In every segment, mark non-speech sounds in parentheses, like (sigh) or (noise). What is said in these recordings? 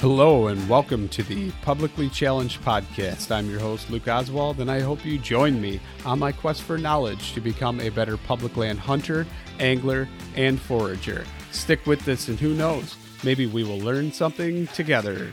Hello and welcome to the Publicly Challenged Podcast. I'm your host, Luke Oswald, and I hope you join me on my quest for knowledge to become a better public land hunter, angler, and forager. Stick with this, and who knows, maybe we will learn something together.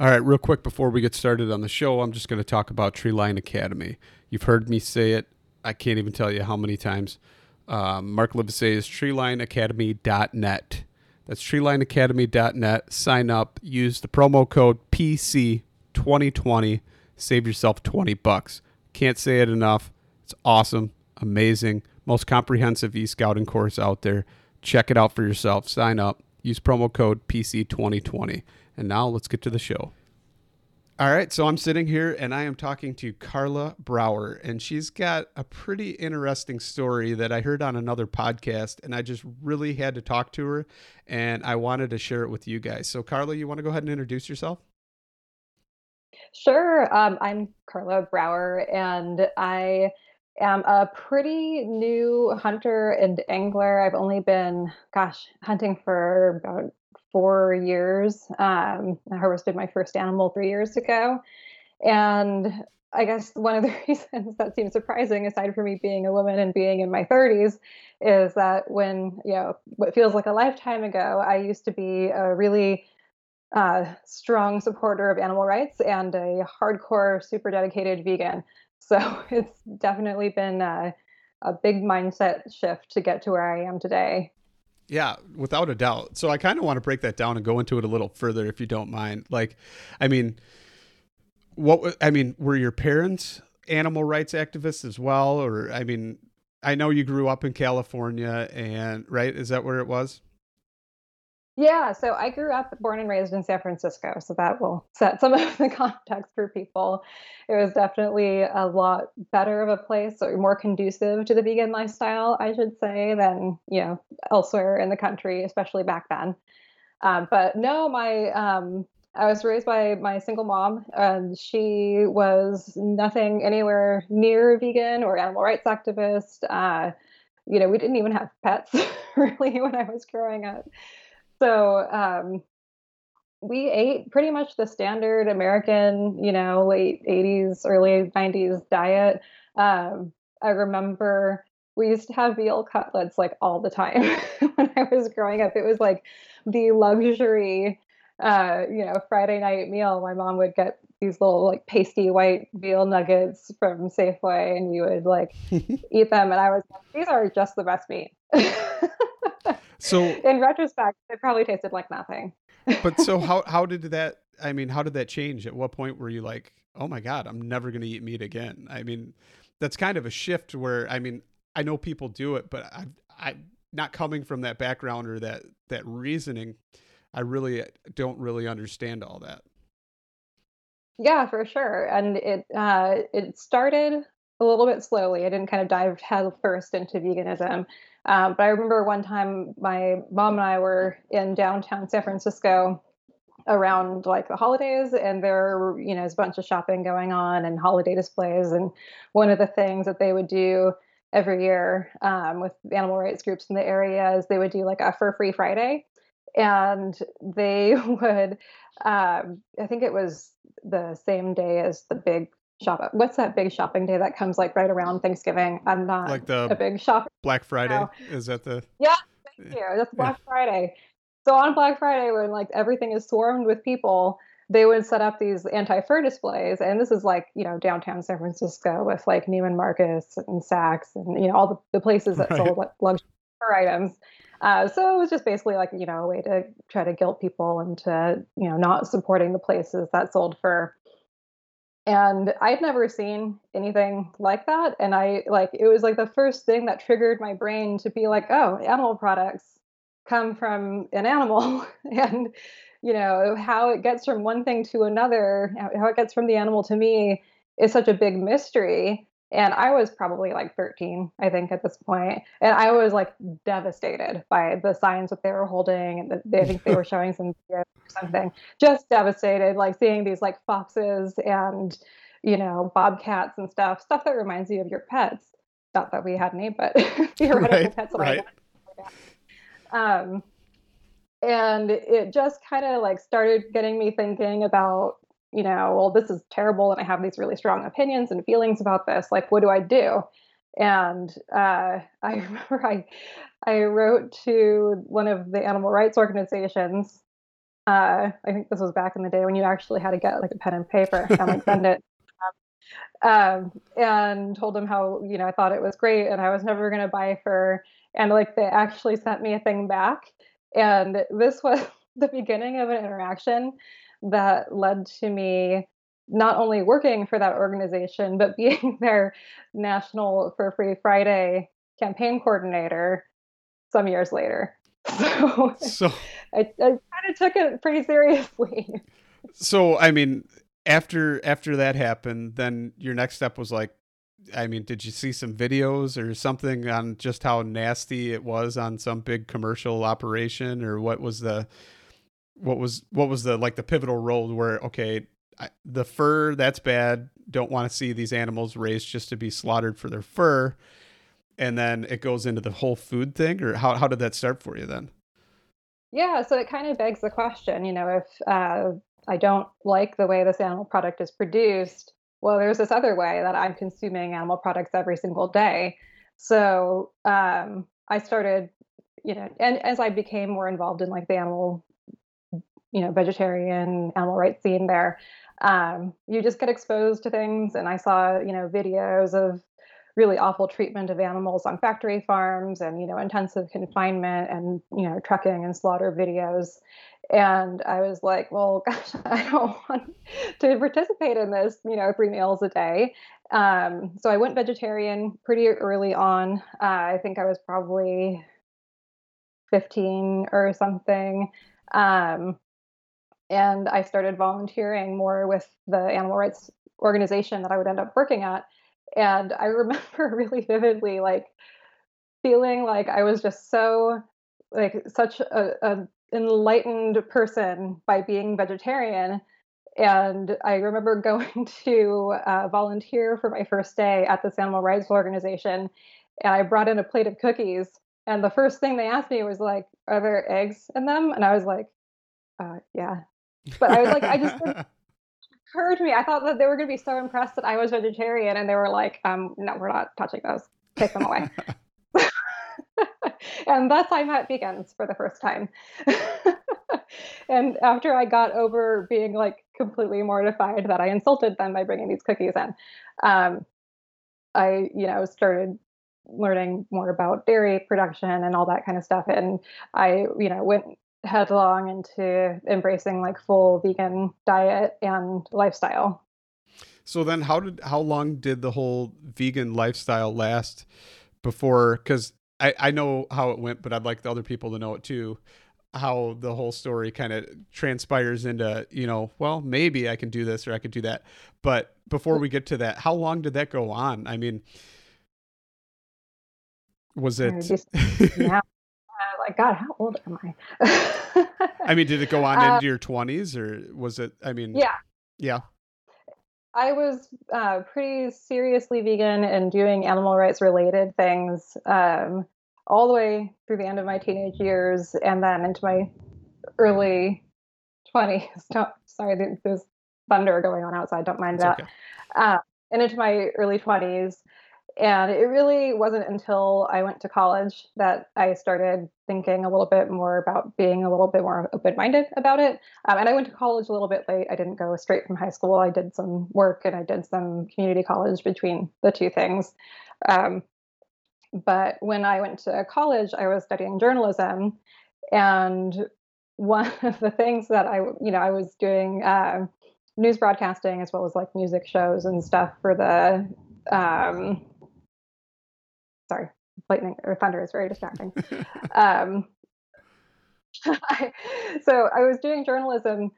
All right, real quick before we get started on the show, I'm just going to talk about Treeline Academy. You've heard me say it I can't even tell you how many times. Um, Mark Livesey is treelineacademy.net. That's treelineacademy.net. Sign up, use the promo code PC2020, save yourself 20 bucks. Can't say it enough. It's awesome, amazing, most comprehensive e-scouting course out there. Check it out for yourself. Sign up, use promo code PC2020. And now let's get to the show. All right, so I'm sitting here and I am talking to Carla Brower, and she's got a pretty interesting story that I heard on another podcast, and I just really had to talk to her, and I wanted to share it with you guys. So, Carla, you want to go ahead and introduce yourself? Sure. Um, I'm Carla Brower, and I am a pretty new hunter and angler. I've only been, gosh, hunting for about four years. Um, I harvested my first animal three years ago. And I guess one of the (laughs) reasons that seems surprising, aside from me being a woman and being in my 30s, is that when, you know, what feels like a lifetime ago, I used to be a really uh, strong supporter of animal rights and a hardcore, super dedicated vegan. So (laughs) it's definitely been a, a big mindset shift to get to where I am today. Yeah, without a doubt. So I kind of want to break that down and go into it a little further if you don't mind. Like, I mean, what I mean, were your parents animal rights activists as well or I mean, I know you grew up in California and right, is that where it was? Yeah, so I grew up, born and raised in San Francisco, so that will set some (laughs) of the context for people. It was definitely a lot better of a place, or more conducive to the vegan lifestyle, I should say, than you know elsewhere in the country, especially back then. Um, but no, my um, I was raised by my single mom, and she was nothing anywhere near vegan or animal rights activist. Uh, you know, we didn't even have pets (laughs) really when I was growing up. So um, we ate pretty much the standard American, you know, late 80s, early 90s diet. Um, I remember we used to have veal cutlets like all the time (laughs) when I was growing up. It was like the luxury, uh, you know, Friday night meal. My mom would get these little like pasty white veal nuggets from Safeway and we would like (laughs) eat them. And I was like, these are just the best meat. (laughs) So in retrospect, it probably tasted like nothing. but so (laughs) how how did that? I mean, how did that change? At what point were you like, oh my god, I'm never going to eat meat again? I mean, that's kind of a shift where I mean I know people do it, but I I not coming from that background or that that reasoning, I really don't really understand all that. Yeah, for sure. And it uh, it started a little bit slowly. I didn't kind of dive head first into veganism. Um, but I remember one time my mom and I were in downtown San Francisco around like the holidays and there you know there's a bunch of shopping going on and holiday displays and one of the things that they would do every year um, with animal rights groups in the area is they would do like a fur free friday. And they (laughs) would um, i think it was the same day as the big shop what's that big shopping day that comes like right around thanksgiving i'm not like the a big shopper black friday is that the yeah thank you that's black yeah. friday so on Black Friday, when like everything is swarmed with people, they would set up these anti-fur displays, and this is like you know downtown San Francisco with like Neiman Marcus and Saks and you know all the, the places that right. sold like, luxury fur items. Uh, so it was just basically like you know a way to try to guilt people into you know not supporting the places that sold fur. And I'd never seen anything like that, and I like it was like the first thing that triggered my brain to be like, oh, animal products come from an animal. (laughs) And you know how it gets from one thing to another how it gets from the animal to me is such a big mystery and i was probably like 13 i think at this point. And i was like devastated by the signs that they were holding and they, i think they were (laughs) showing some or something. Just devastated like seeing these like foxes and you know bobcats and stuff. Stuff that reminds you of your pets. Not that we had any but (laughs) theoretical right, pets right. Um, and it just kind of like started getting me thinking about, you know, well, this is terrible, and I have these really strong opinions and feelings about this. Like, what do I do? And uh, (laughs) I remember I I wrote to one of the animal rights organizations. Uh, I think this was back in the day when you actually had to get like a pen and paper and like send it. (laughs) Um, and told them how you know I thought it was great and I was never going to buy for and like they actually sent me a thing back and this was (laughs) the beginning of an interaction that led to me not only working for that organization but (laughs) being their national fur free friday campaign coordinator some years later. (laughs) So, so I, I kind of took it pretty seriously. (laughs) So i mean after after that happened then your next step was like I mean, did you see some videos or something on just how nasty it was on some big commercial operation, or what was the what was what was the like the pivotal role where okay, I, the fur that's bad. Don't want to see these animals raised just to be slaughtered for their fur, and then it goes into the whole food thing, or how how did that start for you then? Yeah, so it kind of begs the question, you know, if uh, I don't like the way this animal product is produced well, there's this other way that I'm consuming animal products every single day. So um, I started, you know, and as I became more involved in like the animal, you know, vegetarian animal rights scene there, um, you just get exposed to things. And I saw, you know, videos of really awful treatment of animals on factory farms and, you know, intensive confinement and, you know, trucking and slaughter videos and I was like, well, (laughs) gosh, I don't want to participate in this, you know, three meals a day. Um, so I went vegetarian pretty early on. Uh, I think I was probably 15 or something. Um, and I started volunteering more with the animal rights organization that I would end up working at. And I (laughs) remember really vividly, like, feeling like I was just so like such a, a enlightened person by being vegetarian. And I remember (laughs) going to uh, volunteer for my first day at this animal rights organization. And I brought in a plate of cookies. And the first thing they asked me was like, "Are there eggs in them?" And I was like, uh, "Yeah." But I was like, I just (laughs) occurred to me. I thought that they were going to be so impressed that I was vegetarian, and they were like, um, "No, we're not touching those. Take them away." (laughs) and that's how I met vegans for the first time. (laughs) and after I got over being like completely mortified that I insulted them by bringing these cookies in, um, I, you know, started learning more about dairy production and all that kind of stuff. And I, you know, went headlong into embracing like full vegan diet and lifestyle. So then, how did how long did the whole vegan lifestyle last before? Because I I know how it went, but I'd like the other people to know it too. How the whole story kind of transpires into you know, well, maybe I can do this or I could do that. But before we get to that, how long did that go on? I mean, was it? yeah. Like God, how old am I? I mean, did it go on (laughs) uh, into your twenties, or was it? I mean, yeah, yeah. I was uh, pretty seriously vegan and doing animal rights related things um, all the way through the end of my teenage years and then into my early 20s. (laughs) sorry, there's thunder going on outside. Don't mind that. Okay. Uh, and into my early 20s. And it really wasn't until I went to college that I started thinking a little bit more about being a little bit more open minded about it. Um, and I went to college a little bit late. I didn't go straight from high school. I did some work and I did some community college between the two things. Um, but when I went to college, I was studying journalism. And one (laughs) of the things that I, you know, I was doing uh, news broadcasting as well as like music shows and stuff for the um, sorry, lightning or thunder is very distracting. um, (laughs) so I was doing journalism,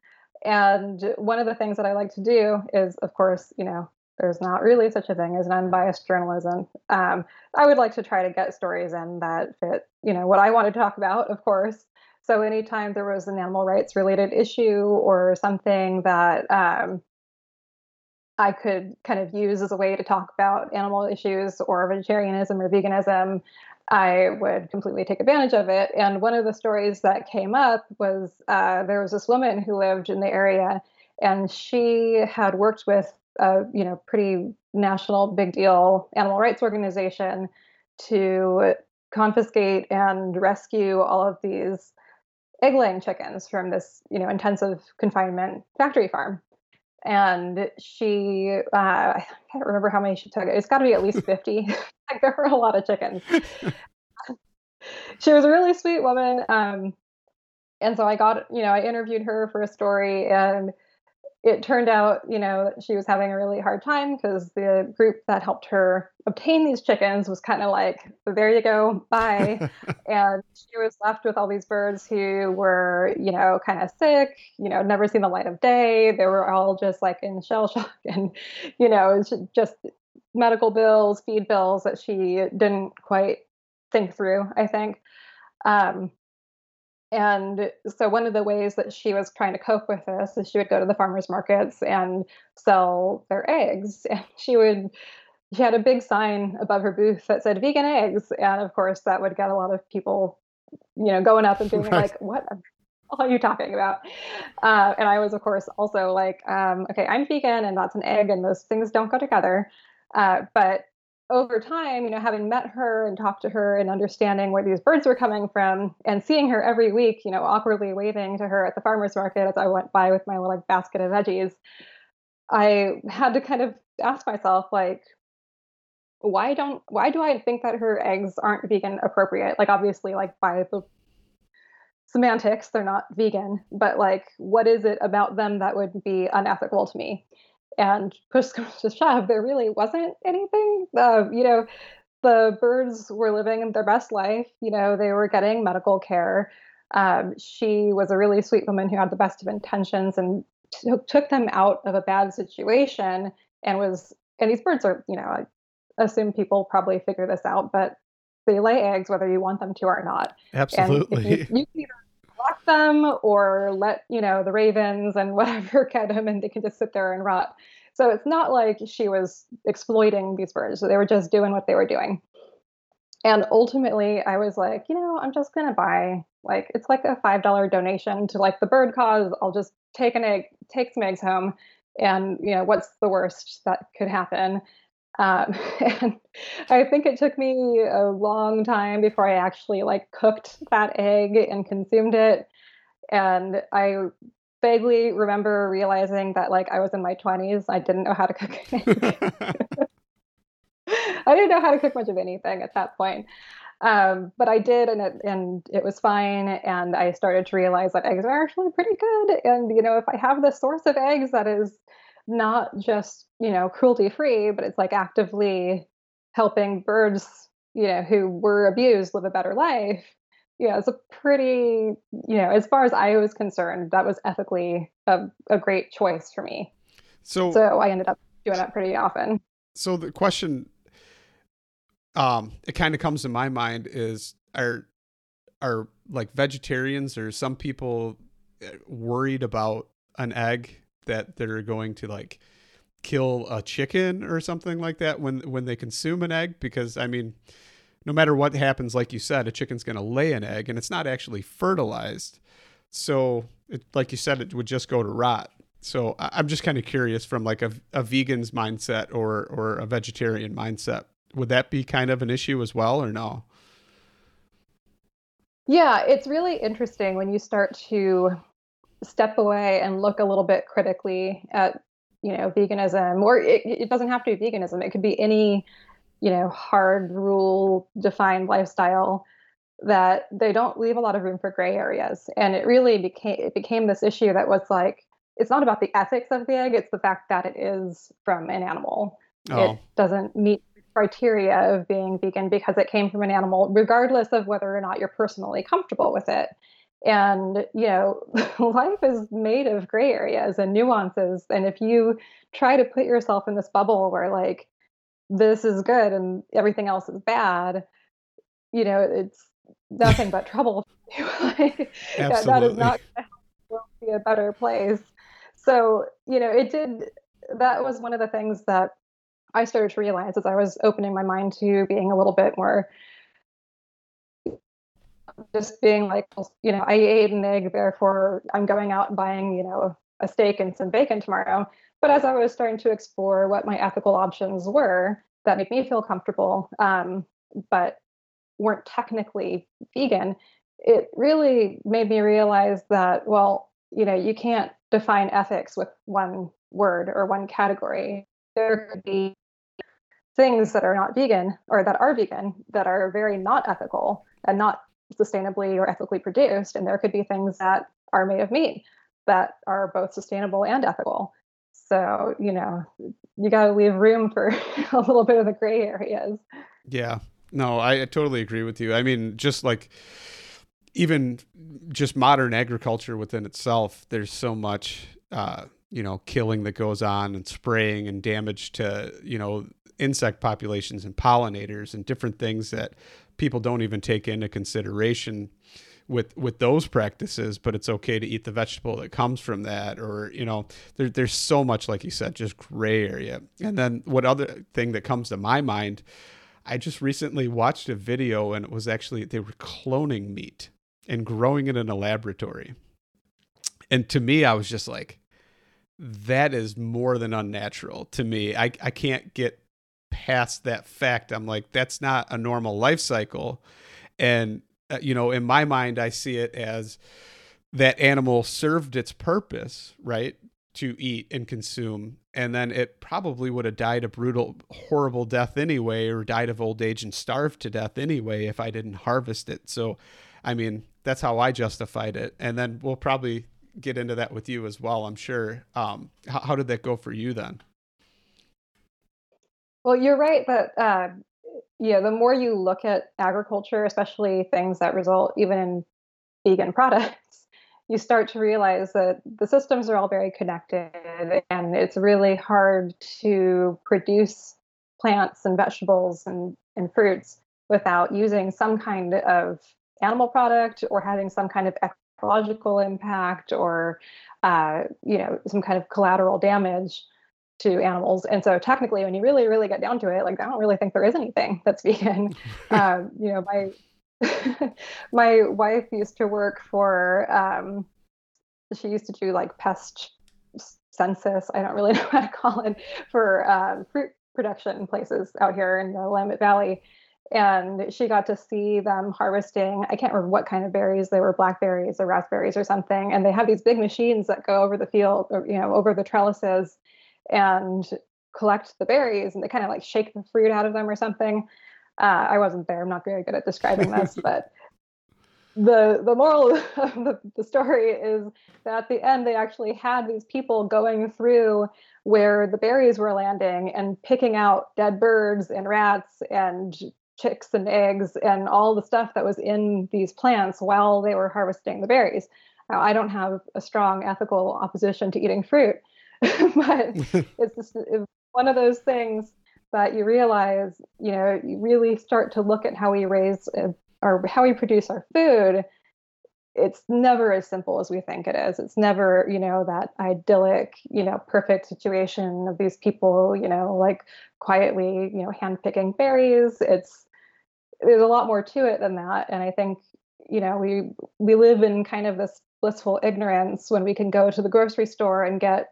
and one of the things that I like to do is, of course, you know, there's not really such a thing as an unbiased journalism. Um, I would like to try to get stories in that fit, you know, what I want to talk about, of course. So anytime there was an animal rights related issue or something that um, I could kind of use as a way to talk about animal issues or vegetarianism or veganism, I would completely take advantage of it. And one of the stories that came up was uh, there was this woman who lived in the area, and she had worked with a you know pretty national big deal animal rights organization to confiscate and rescue all of these egg laying chickens from this you know intensive confinement factory farm and she uh, I can't remember how many she took. It's got to be at least (laughs) fifty. (laughs) like there were a lot of chickens. (laughs) she was a really sweet woman, um, and so I got you know I interviewed her for a story, and it turned out, you know, she was having a really hard time because the group that helped her obtain these chickens was kind of like, there you go, bye. (laughs) and she was left with all these birds who were, you know, kind of sick, you know, never seen the light of day. They were all just like in shell shock (laughs) and, you know, just medical bills, feed bills that she didn't quite think through, I think. Um, and so one of the ways that she was trying to cope with this is she would go to the farmers markets and sell their eggs. (laughs) And she would she had a big sign above her booth that said vegan eggs. And of course that would get a lot of people, you know, going up and (laughs) being right. like, what (laughs) are you talking about? Uh, and I was, of course, also like, um, okay, I'm vegan and that's an egg, and those things don't go together. Uh, but over time, you know, having met her and talked to her and understanding where these birds were coming from and seeing her every week, you know, awkwardly waving to her at the farmer's market as I went by with my little like basket of veggies, I had to kind of ask myself, like, why don't why do I think that her eggs aren't vegan appropriate? Like obviously, like by the semantics, they're not vegan, but like what is it about them that would be unethical to me? And push comes to shove, there really wasn't anything. Uh, you know, the birds were living their best life. You know, they were getting medical care. Um, she was a really sweet woman who had the best of intentions and t- took them out of a bad situation and was. And these birds are, you know, I assume people probably figure this out, but they lay eggs whether you want them to or not. Absolutely. You, you, can either lock them or let you know the ravens and (laughs) whatever get them and they can just sit there and rot. So it's not like she was exploiting these birds. They were just doing what they were doing. And ultimately i was like you know i'm just gonna buy like it's like a five dollar donation to like the bird cause. I'll just take an egg take some eggs home and you know what's the worst that could happen um, (laughs) and I think it took me a long time before I actually like cooked that egg and consumed it. And I vaguely remember realizing that like I was in my 20s, I didn't know how to cook (laughs) anything. I didn't know how to cook much of anything at that point. Um, but I did, and it and it was fine. And I started to realize that eggs are actually pretty good. And you know, if I have the source of eggs that is not just you know cruelty free, but it's like actively helping birds you know who were abused live a better life. Yeah, it's a pretty you know as far as I was concerned, that was ethically a, a great choice for me. So so I ended up doing that pretty often. So the question um it kind of comes to my mind is are are like vegetarians or some people uh, worried about an egg that they're going to like kill a chicken or something like that when when they consume an egg? Because I mean no matter what happens like you said a chicken's going to lay an egg and it's not actually fertilized. So it, like you said it would just go to rot. So I'm just kind of curious from like a, a vegan's mindset or or a vegetarian mindset would that be kind of an issue as well or no? Yeah it's really interesting when you start to step away and look a little bit critically at you know veganism or it, it doesn't have to be veganism. It could be any you know hard rule defined lifestyle that they don't leave a lot of room for gray areas. And it really became it became this issue that was like it's not about the ethics of the egg it's the fact that it is from an animal. Oh. it doesn't meet criteria of being vegan because it came from an animal regardless of whether or not you're personally comfortable with it and, you know, (laughs) life is made of gray areas and nuances. And if you try to put yourself in this bubble where, like, this is good and everything else is bad, you know, it's nothing but (laughs) trouble. (laughs) like, yeah, that is not going to be a better place. So, you know, it did, that was one of the things that I started to realize as I was opening my mind to being a little bit more just being like, you know, I ate an egg, therefore I'm going out and buying, you know, a steak and some bacon tomorrow. But as I was starting to explore what my ethical options were that made me feel comfortable, um, but weren't technically vegan, it really made me realize that, well, you know, you can't define ethics with one word or one category. There could be things that are not vegan or that are vegan that are very not ethical and not sustainably or ethically produced. And there could be things that are made of meat that are both sustainable and ethical. So, you know, you got to leave room for (laughs) a little bit of the gray areas. Yeah. No, I, I totally agree with you. I mean, just like even just modern agriculture within itself, there's so much, uh, you know, killing that goes on and spraying and damage to, you know, insect populations and pollinators and different things that people don't even take into consideration with with those practices but it's okay to eat the vegetable that comes from that or you know there, there's so much like you said just gray area. And then what other thing that comes to my mind i just recently watched a video and it was actually they were cloning meat and growing it in a laboratory. And to me i was just like that is more than unnatural to me. I, I can't get past that fact. I'm like, that's not a normal life cycle. And, uh, you know, in my mind, I see it as that animal served its purpose, right? To eat and consume. And then it probably would have died a brutal, horrible death anyway, or died of old age and starved to death anyway if I didn't harvest it. So, I mean, that's how I justified it. And then we'll probably get into that with you as well, I'm sure. Um, how, how did that go for you then? Well, you're right that uh, yeah, the more you look at agriculture, especially things that result even in vegan (laughs) products, you start to realize that the systems are all very connected, and it's really hard to produce plants and vegetables and, and fruits without using some kind of animal product or having some kind of ecological impact or uh, you know some kind of collateral damage to animals. And so technically, when you really, really get down to it, like I don't really think there is anything that's (laughs) vegan. (laughs) um, you know, my (laughs) my wife used to work for um, she used to do like pest census. I don't really know how to call it for um, fruit production places out here in the Willamette Valley. And she got to see them harvesting. I can't remember what kind of berries they were, blackberries or raspberries or something. And they have these big machines that go over the field, or you know, over the trellises, and collect the berries and they kind of like shake the fruit out of them or something. Uh, I wasn't there. I'm not very good at describing this, (laughs) but the the moral (laughs) of the, the story is that at the end they actually had these people going through where the berries were landing and picking out dead birds and rats and chicks and eggs and all the stuff that was in these plants while they were harvesting the berries. Now, I don't have a strong ethical opposition to eating fruit, (laughs) but it's just it's one of those things that you realize, you know, you really start to look at how we raise uh, or how we produce our food. It's never as simple as we think it is. It's never, you know, that idyllic, you know, perfect situation of these people, you know, like quietly, you know, hand picking berries. It's there's a lot more to it than that. And I think, you know, we we live in kind of this blissful ignorance when we can go to the grocery store and get,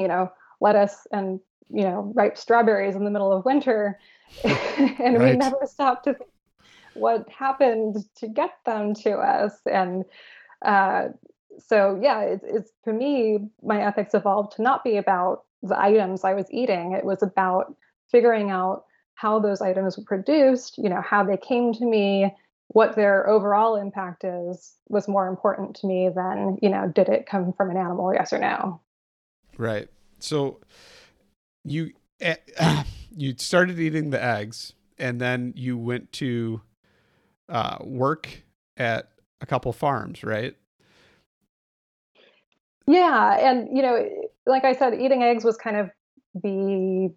you know, lettuce and you know ripe strawberries in the middle of winter. (laughs) And right. we never stop to think what happened to get them to us. And uh, so yeah it's, it's for me my ethics evolved to not be about the items i was eating. It was about figuring out how those items were produced you know how they came to me what their overall impact is was more important to me than you know did it come from an animal yes or no right so you uh, (clears throat) you started eating the eggs and then you went to uh, work at a couple farms, right? Yeah, and you know, like I said, eating eggs was kind of the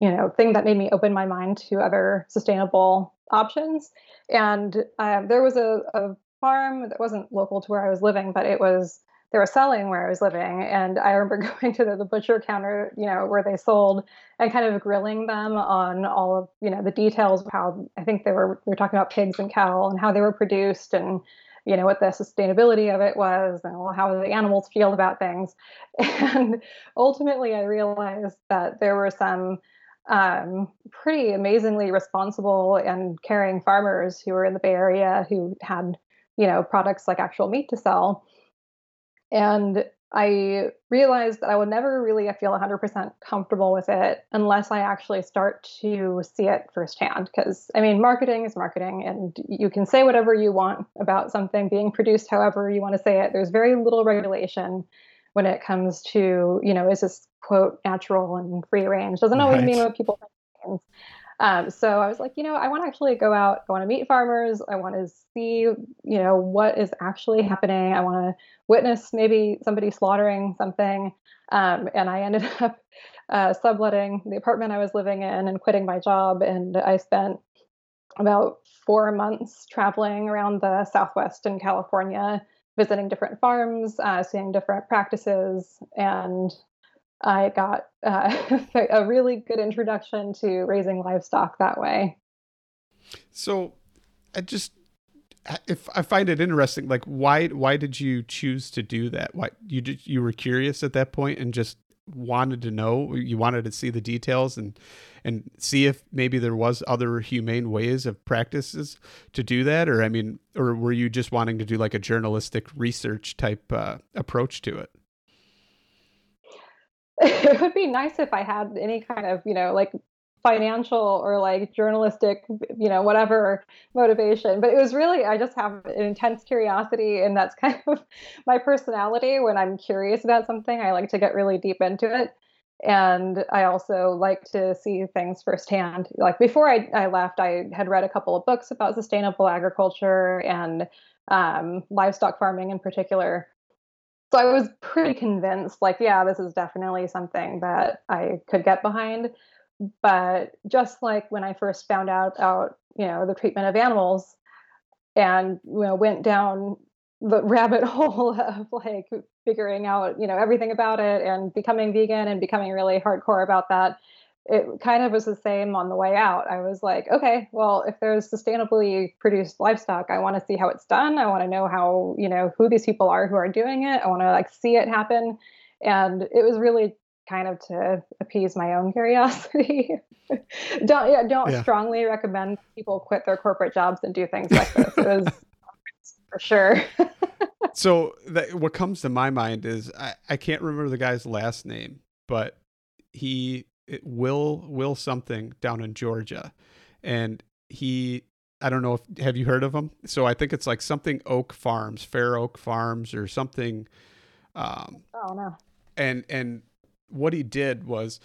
you know thing that made me open my mind to other sustainable options. And um, there was a, a farm that wasn't local to where I was living, but it was they were selling where I was living. And I remember (laughs) going to the, the, butcher counter, you know, where they sold and kind of grilling them on all of, you know, the details of how I think they were, we were talking about pigs and cattle and how they were produced and, you know, what the sustainability of it was and how the animals feel about things. (laughs) And ultimately, I realized that there were some um, pretty amazingly responsible and caring farmers who were in the Bay Area who had, you know, products like actual meat to sell and I realized that I would never really feel 100% comfortable with it unless I actually start to see it firsthand. Because, I mean, marketing is marketing, and you can say whatever you want about something being produced however you want to say it. There's very little regulation when it comes to, you know, is this quote natural and free range? Doesn't always right. mean what people think. Um, so I was like, you know, I want to actually go out. I want to meet farmers. I want to see, you know, what is actually happening. I want to witness maybe somebody slaughtering something. Um, and I ended (laughs) up uh, subletting the apartment I was living in and quitting my job. And I spent about four months traveling around the Southwest in California, visiting different farms, uh, seeing different practices, and I got uh, (laughs) a really good introduction to raising livestock that way. So, I just if I find it interesting, like why why did you choose to do that? Why you did, you were curious at that point and just wanted to know you wanted to see the details and and see if maybe there was other humane ways of practices to do that or i mean or were you just wanting to do like a journalistic research type uh, approach to it (laughs) it would be nice if I had any kind of, you know, like financial or like journalistic, you know, whatever motivation. But it was really, I just have an intense curiosity, and that's (laughs) kind of my personality. When I'm curious about something, I like to get really deep into it. And I also like to see things firsthand. Like before I, I left, I had read a couple of books about sustainable agriculture and um, livestock farming in particular so I was pretty convinced, like, yeah, this is definitely something that I could get behind. But just like when I first found out about, you know, the treatment of animals and, you know, went down the (laughs) rabbit hole of like figuring out, you know, everything about it and becoming vegan and becoming really hardcore about that it kind of was the same on the way out. I was like, okay, well, if there's sustainably produced livestock, I want to see how it's done. I want to know how, you know, who these people are who are doing it. I want to like see it happen. And it was really kind of to appease my own (laughs) curiosity. don't yeah, don't yeah. strongly recommend people quit their corporate jobs and do things like this. It was (laughs) for sure. (laughs) so that, what comes to my mind is I, I can't remember the guy's last name, but he Will Will something down in Georgia, and he I don't know if have you heard of him. So I think it's like something Oak Farms, Fair Oak Farms, or something. Um, oh no. And and what he did was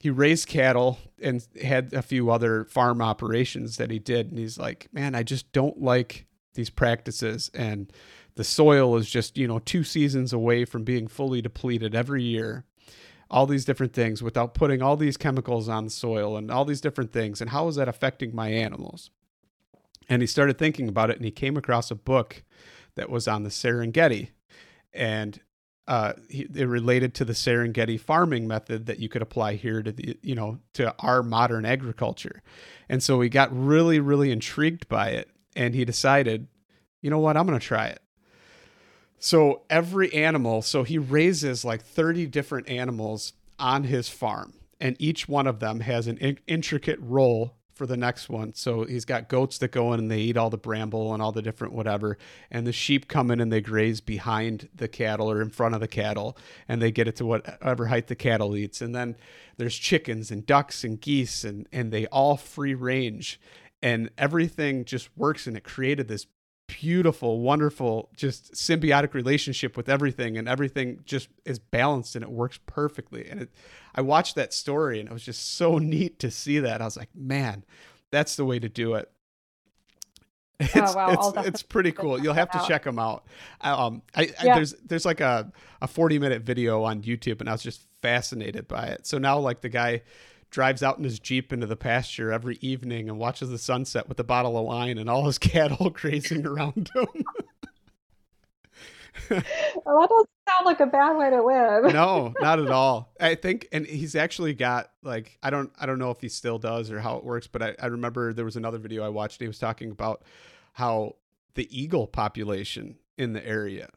he raised cattle and had a few other farm operations that he did, and he's like, man, I just don't like these practices, and the soil is just you know two seasons away from being fully depleted every year all these different things without putting all these chemicals on the soil and all these different things and how is that affecting my animals and he started thinking about it and he came across a book that was on the Serengeti. And uh, he, it related to the Serengeti farming method that you could apply here to the, you know, to our modern agriculture. And so he got really, really intrigued by it. And he decided, you know what, I'm going to try it. So every animal, so he raises like 30 different animals on his farm, and each one of them has an in- intricate role for the next one. So he's got goats that go in and they eat all the bramble and all the different whatever. And the sheep come in and they graze behind the cattle or in front of the cattle and they get it to whatever height the cattle eats. And then there's chickens and ducks and geese and, and they all free range. And everything just works and it created this beautiful, wonderful, just symbiotic relationship with everything, and everything just is balanced and it works perfectly. And it, I watched that story, and it was just so (laughs) neat to see that. I was like, man, that's the way to do it. (laughs) It's, oh, wow. it's, it's pretty cool. You'll have to check them out. Um, I, yeah. I, there's there's like a, a 40 minute video on YouTube, and I was just fascinated by it. So now, like the guy drives out in his Jeep into the pasture every evening and watches the sunset with a bottle of wine and all his (laughs) cattle grazing around him. well, that doesn't sound like a bad way to live. no, not at all. I think, and he's actually got like I don't I don't know if he still does or how it works, but I, I remember there was another video I watched. He was talking about how the eagle population in the area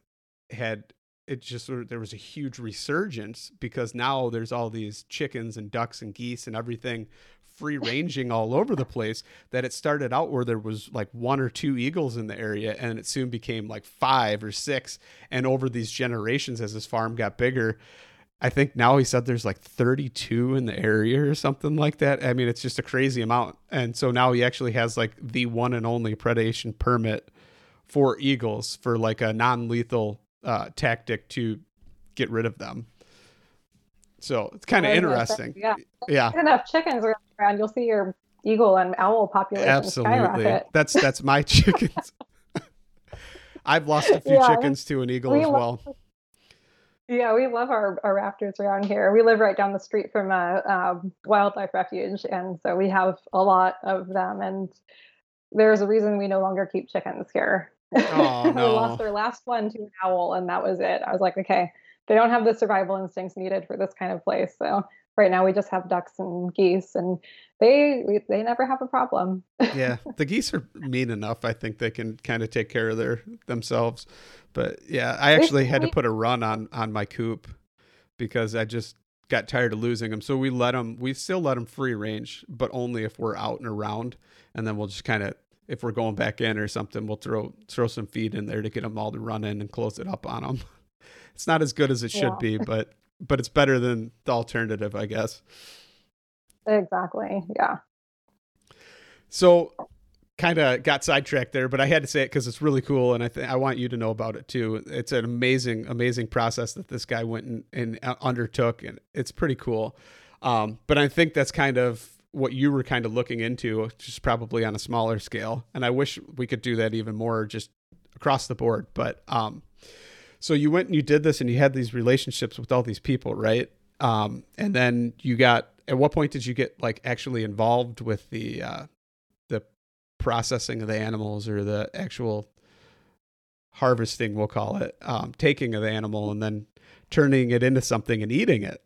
had it just sort of there was a huge resurgence because now there's all these chickens and ducks and geese and everything free ranging all over the place that it started out where there was like one or two eagles in the area and it soon became like five or six and over these generations as his farm got bigger I think now he said there's like 32 in the area or something like that. I mean, it's just a crazy amount. And so now he actually has like the one and only predation permit for eagles for like a non-lethal uh, tactic to get rid of them. So it's kind of interesting. Yeah. Yeah. enough chickens around, you'll see your eagle and owl population Absolutely. Skyrocket. That's that's my (laughs) chickens. I've lost a few yeah, chickens to an eagle as well. Love, yeah, we love our, our raptors around here. We live right down the street from a um, wildlife refuge, and so we have a lot of them. And there's a reason we no longer keep chickens here. (laughs) Oh, no. we lost their last one to an owl, and that was it. I was like, okay, they don't have the survival instincts needed for this kind of place. So right now we just have ducks and geese, and they we, they never have a problem. (laughs) yeah, the geese are mean enough. I think they can kind of take care of their themselves. But yeah, I actually had to put a run on on my coop because I just got tired of losing them. So we let them. We still let them free range, but only if we're out and around, and then we'll just kind of if we're going back in or something, we'll throw throw some feed in there to get them all to run in and close it up on them. (laughs) It's not as good as it should yeah. be, but but it's better than the alternative, I guess. Exactly. Yeah. So kind of got sidetracked there, but I had to say it because it's really cool, and I think I want you to know about it too. It's an amazing, amazing process that this guy went and, and uh, undertook, and it's pretty cool. Um, but I think that's kind of what you were kind of looking into, just probably on a smaller scale. And I wish we could do that even more, just across the board. But um, so you went and you did this, and you had these relationships with all these people, right? Um, and then you got. At what point did you get like actually involved with the uh, the processing of the animals or the actual harvesting, we'll call it, um, taking of the animal and then turning it into something and eating it?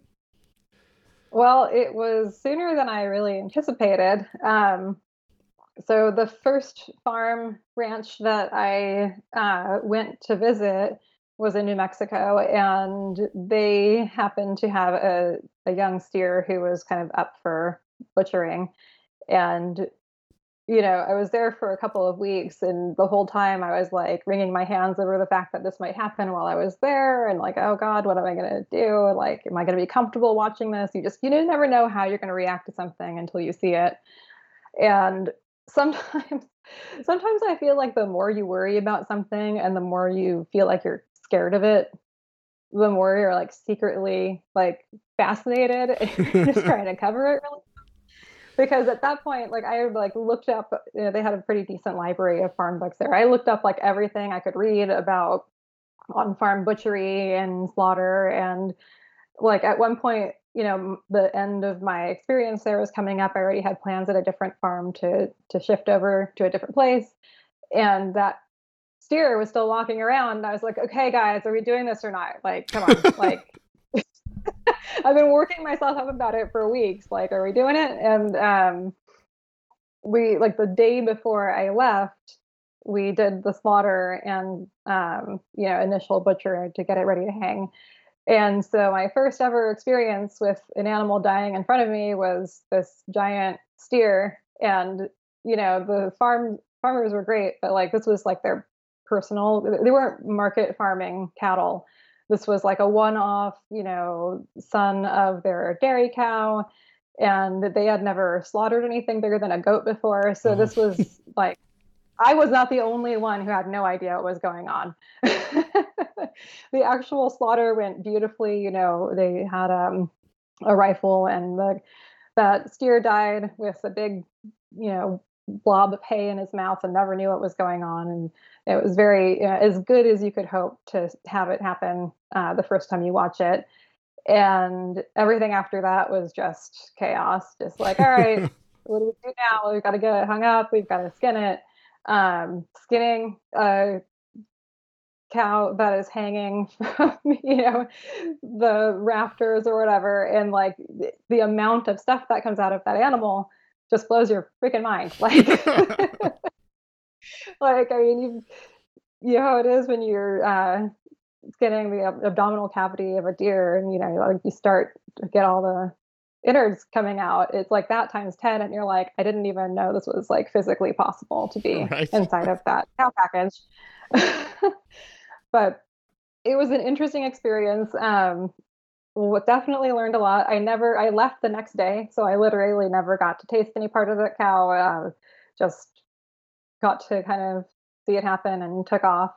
Well, it was sooner than I really anticipated. Um, so the first farm ranch that I uh, went to visit was in New Mexico, and they happened to have a, a young steer who was kind of up for butchering. And you know, I was there for a couple of weeks, and the whole time I was like wringing my hands over the fact that this might happen while I was there, and like, oh God, what am I gonna do? Like, am I gonna be comfortable watching this? You just you never know how you're gonna react to something until you see it. And sometimes (laughs) sometimes I feel like the more you worry about something and the more you feel like you're scared of it, the more you're like secretly like fascinated (laughs) and just (laughs) trying to cover it really because at that point like i like looked up you know, they had a pretty decent library of farm books there. I looked up like everything i could read about on farm butchery and slaughter. And like at one point you know the end of my experience there was coming up i already had plans at a different farm to to shift over to a different place. And that steer was still walking around. I was like okay guys are we doing this or not? Like come on (laughs) like (laughs) i've been working myself up about it for weeks like are we doing it and um we like the day before i left we did the slaughter and um you know initial butcher to get it ready to hang and so my first ever experience with an animal dying in front of me was this giant steer. And, you know, the farm farmers were great, but like this was like their personal they weren't market farming cattle. This was like a one-off, you know, son of their dairy cow. And they had never slaughtered anything bigger than a goat before. So this was like I was not the only one who had no idea what was going on. (laughs) the actual slaughter went beautifully. You know, they had um, a rifle, and the that steer died with a big, you know, blob of hay in his mouth, and never knew what was going on. And it was very you know, as good as you could hope to have it happen uh, the first time you watch it. And everything after that was just chaos. Just like, all right, (laughs) what do we do now? We've got to get it hung up. We've got to skin it. Um, skinning a cow that is hanging from (laughs) you know the rafters or whatever and like the, the amount of stuff that comes out of that animal just blows your freaking mind (laughs) like (laughs) like i mean you you know how it is when you're uh skinning the ab- abdominal cavity of a deer and you know like you start to get all the innards coming out it's like that times 10 and you're like i didn't even know this was like physically possible to be right. inside of that cow package (laughs) but it was an interesting experience. Um, definitely learned a lot. I never, I left the next day, so I literally never got to taste any part of the cow. Uh, just got to kind of see it happen and took off.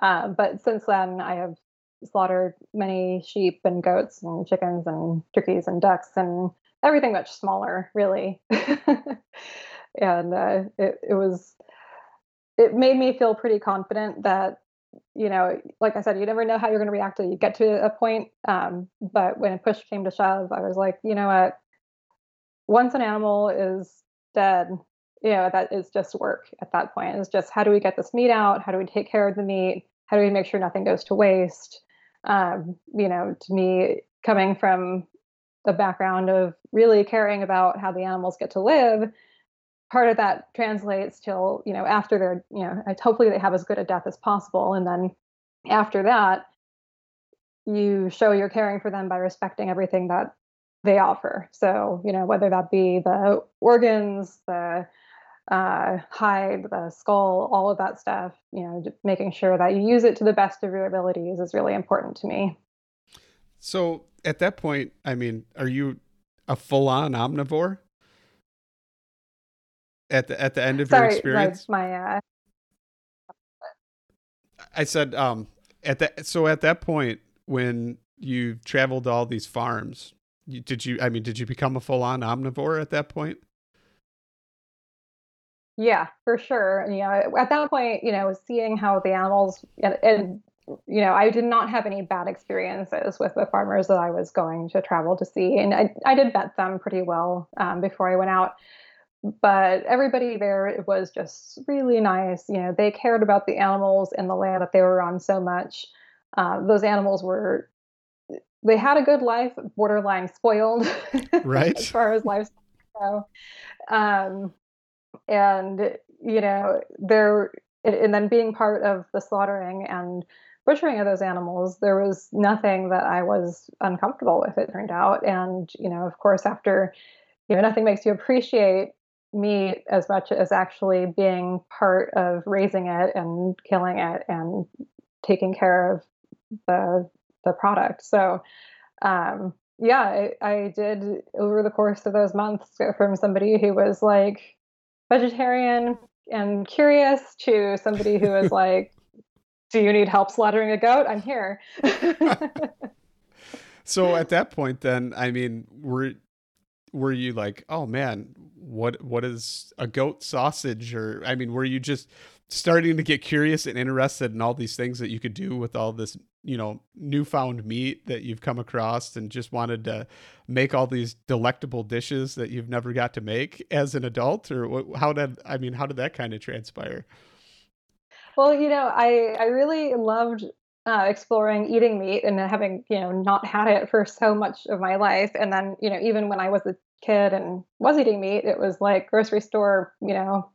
Uh, but since then, I have slaughtered many sheep and goats and chickens and turkeys and ducks and everything much smaller, really. (laughs) and uh, it, it was, it made me feel pretty confident that you know, like I said, you never know how you're going to react till you get to a point. Um, but when push came to shove, I was like, you know what? Once an animal is dead, you know, that is just work at that point. It's just how do we get this meat out? How do we take care of the meat? How do we make sure nothing goes to waste? Um, you know, to me, coming from the background of really caring about how the animals get to live, part of that translates till you know after they're you know hopefully they have as good a death as possible. And then after that you show you're caring for them by respecting everything that they offer. So you know whether that be the organs the uh, hide the skull all of that stuff you know making sure that you use it to the best of your abilities is really important to me. So at that point i mean are you a full-on omnivore at the at the end of Sorry, your experience? my uh... I said um at that so at that point when you traveled all these farms, you, did you I mean did you become a full on omnivore at that point? Yeah, for sure. And, you know, at that point, you know, seeing how the animals and, and you know, I did not have any bad experiences with the farmers that I was going to travel to see, and I I did vet them pretty well um, before I went out but everybody there it was just really nice. You know they cared about the animals and the land that they were on so much. Uh, those animals were they had a good life borderline spoiled (laughs) right. as far as life go um, and you know there and then being part of the slaughtering and butchering of those animals there was nothing that i was uncomfortable with it turned out. And you know of course after you know nothing makes you appreciate meat as much as actually being part of raising it and killing it and taking care of the the product. So um, yeah, I, I did over the course of those months go from somebody who was like vegetarian and curious to somebody who was (laughs) like, "Do you need help slaughtering a goat? I'm here." (laughs) (laughs) so at that point, then I mean, were were you like, "Oh man, what what is a goat sausage?" Or I mean, were you just starting to get curious and interested in all these things that you could do with all this you know newfound meat that you've come across and just wanted to make all these delectable dishes that you've never got to make as an adult or how did i mean how did that kind of transpire well you know i i really loved uh, exploring eating meat and having you know not had it for so much of my life and then you know even when i was a kid and was eating meat it was like grocery store you know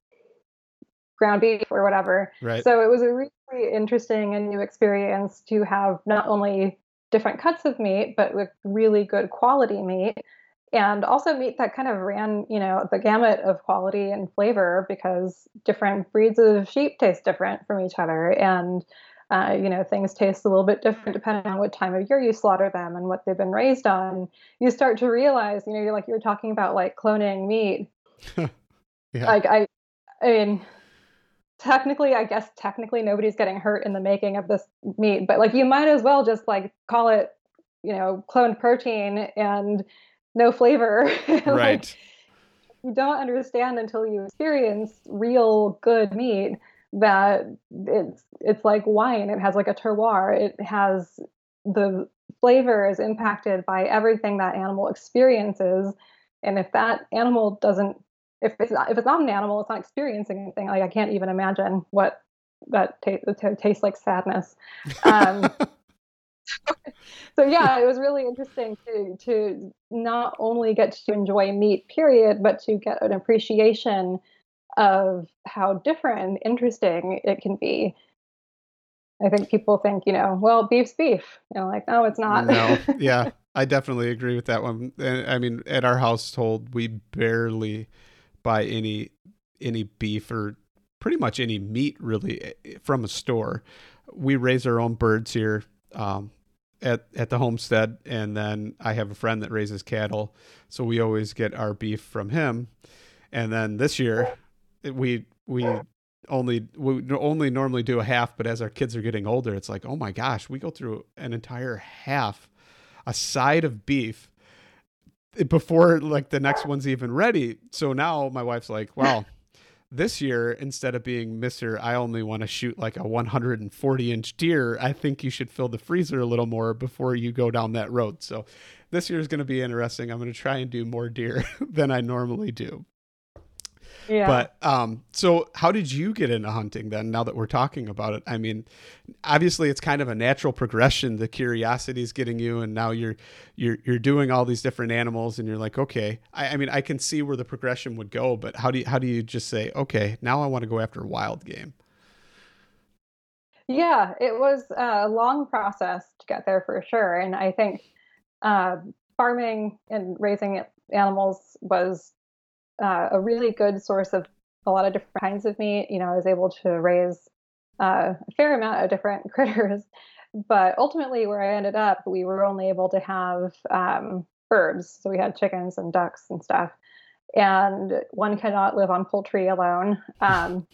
ground beef or whatever. Right. So it was a really interesting and new experience to have not only different cuts of meat, but with really good quality meat. And also meat that kind of ran, you know, the gamut of quality and flavor because different breeds of sheep taste different from each other. And uh, you know, things taste a little bit different depending on what time of year you slaughter them and what they've been raised on. You start to realize, you know, you're like you're talking about like cloning meat. (laughs) yeah. Like I, I mean, technically i guess technically nobody's getting hurt in the making of this meat but like you might as well just like call it you know cloned protein and no flavor (laughs) right like, you don't understand until you experience real good meat that it's it's like wine it has like a terroir it has the flavor is impacted by everything that animal experiences and if that animal doesn't if it's not if it's not an animal, it's not experiencing anything. Like I can't even imagine what that t- t- tastes like sadness. Um, (laughs) so yeah, it was really interesting to to not only get to enjoy meat, period, but to get an appreciation of how different and interesting it can be. I think people think, you know, well, beef's beef. You know, like, no, it's not. no, (laughs) yeah, I definitely agree with that one. I mean, at our household, we barely buy any any beef or pretty much any meat really eh, from a store. We raise our own birds here um, at at the homestead, and then I have a friend that raises cattle, so we always get our beef from him. And then this year, we we only we only normally do a half, but as our kids are getting older, it's like, oh my gosh, we go through an entire half, a side of beef before like the next one's even ready. So now my wife's like, "Well, (laughs) this year instead of being Mister, I only want to shoot like a 140 inch deer. I think you should fill the freezer a little more before you go down that road." So this year is going to be interesting. I'm going to try and do more deer (laughs) than I normally do. Yeah. But um, so how did you get into hunting then? Now that we're talking about it, I mean, obviously it's kind of a natural progression. The curiosity is getting you, and now you're you're you're doing all these different animals, and you're like, okay. I, I mean, I can see where the progression would go, but how do you how do you just say, okay, now I want to go after wild game? Yeah, it was a long process to get there for sure, and I think uh, farming and raising animals was uh, a really good source of a lot of different kinds of meat. You know, I was able to raise uh, a fair amount of different (laughs) critters, but ultimately, where I ended up, we were only able to have um, birds. So we had chickens and ducks and stuff. And one cannot live on poultry alone. Um,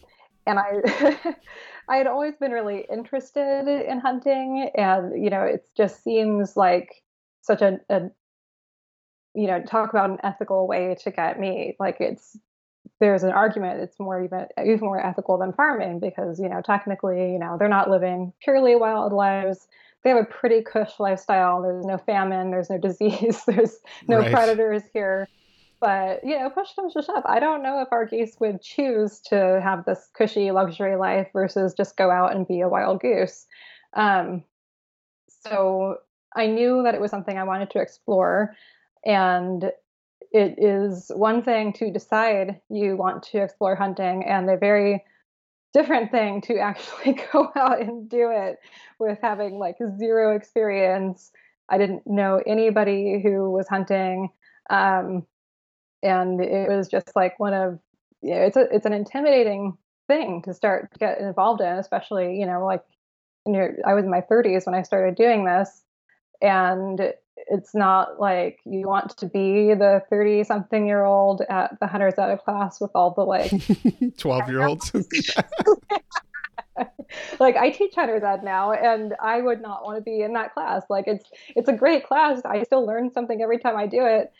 and I, (laughs) I had always been really interested in hunting, and you know, it just seems like such a, a you know talk about an ethical way to get meat. Like it's there's an argument it's more even even more ethical than farming because you know technically you know they're not living purely wild lives. They have a pretty cush lifestyle. There's no famine. There's no disease. (laughs) There's no right. predators here. But you know push comes to shove. I don't know if our geese would choose to have this cushy luxury life versus just go out and be a wild goose. Um, so i knew that it was something i wanted to explore and it is one thing to decide you want to explore hunting and a very different thing to (laughs) actually go out and do it with having like zero experience. I didn't know anybody who was hunting. Um, and it was just like one of you know, it's a it's an intimidating thing to start to get involved in, especially, you know, like I was in my 30s when I started doing this and it's not like you want to be the 30 something year old at the hunters ed class with all the like (laughs) 12 year olds (laughs) like i teach hunters ed now and i would not want to be in that class. Like it's it's a great class. I still learn something every time i do it.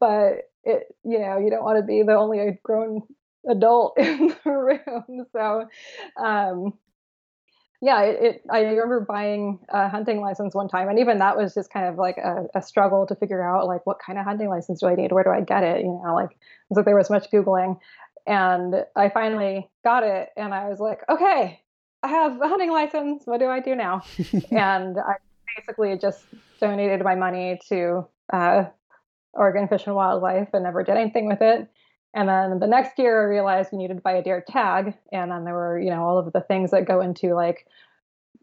But it you know you don't want to be the only grown adult (laughs) in the room. So um yeah, it, it, I remember buying a hunting license one time, and even that was just kind of like a, a, struggle to figure out like what kind of hunting license do I need? Where do I get it? You know, like so there was much googling, and I finally got it, and I was like, okay, I have a hunting license. What do I do now? (laughs) and I basically just donated my money to uh, Oregon Fish and Wildlife and never did anything with it. And then the next year, I realized we needed to buy a deer tag. And then there were, you know, all of the things that go into like,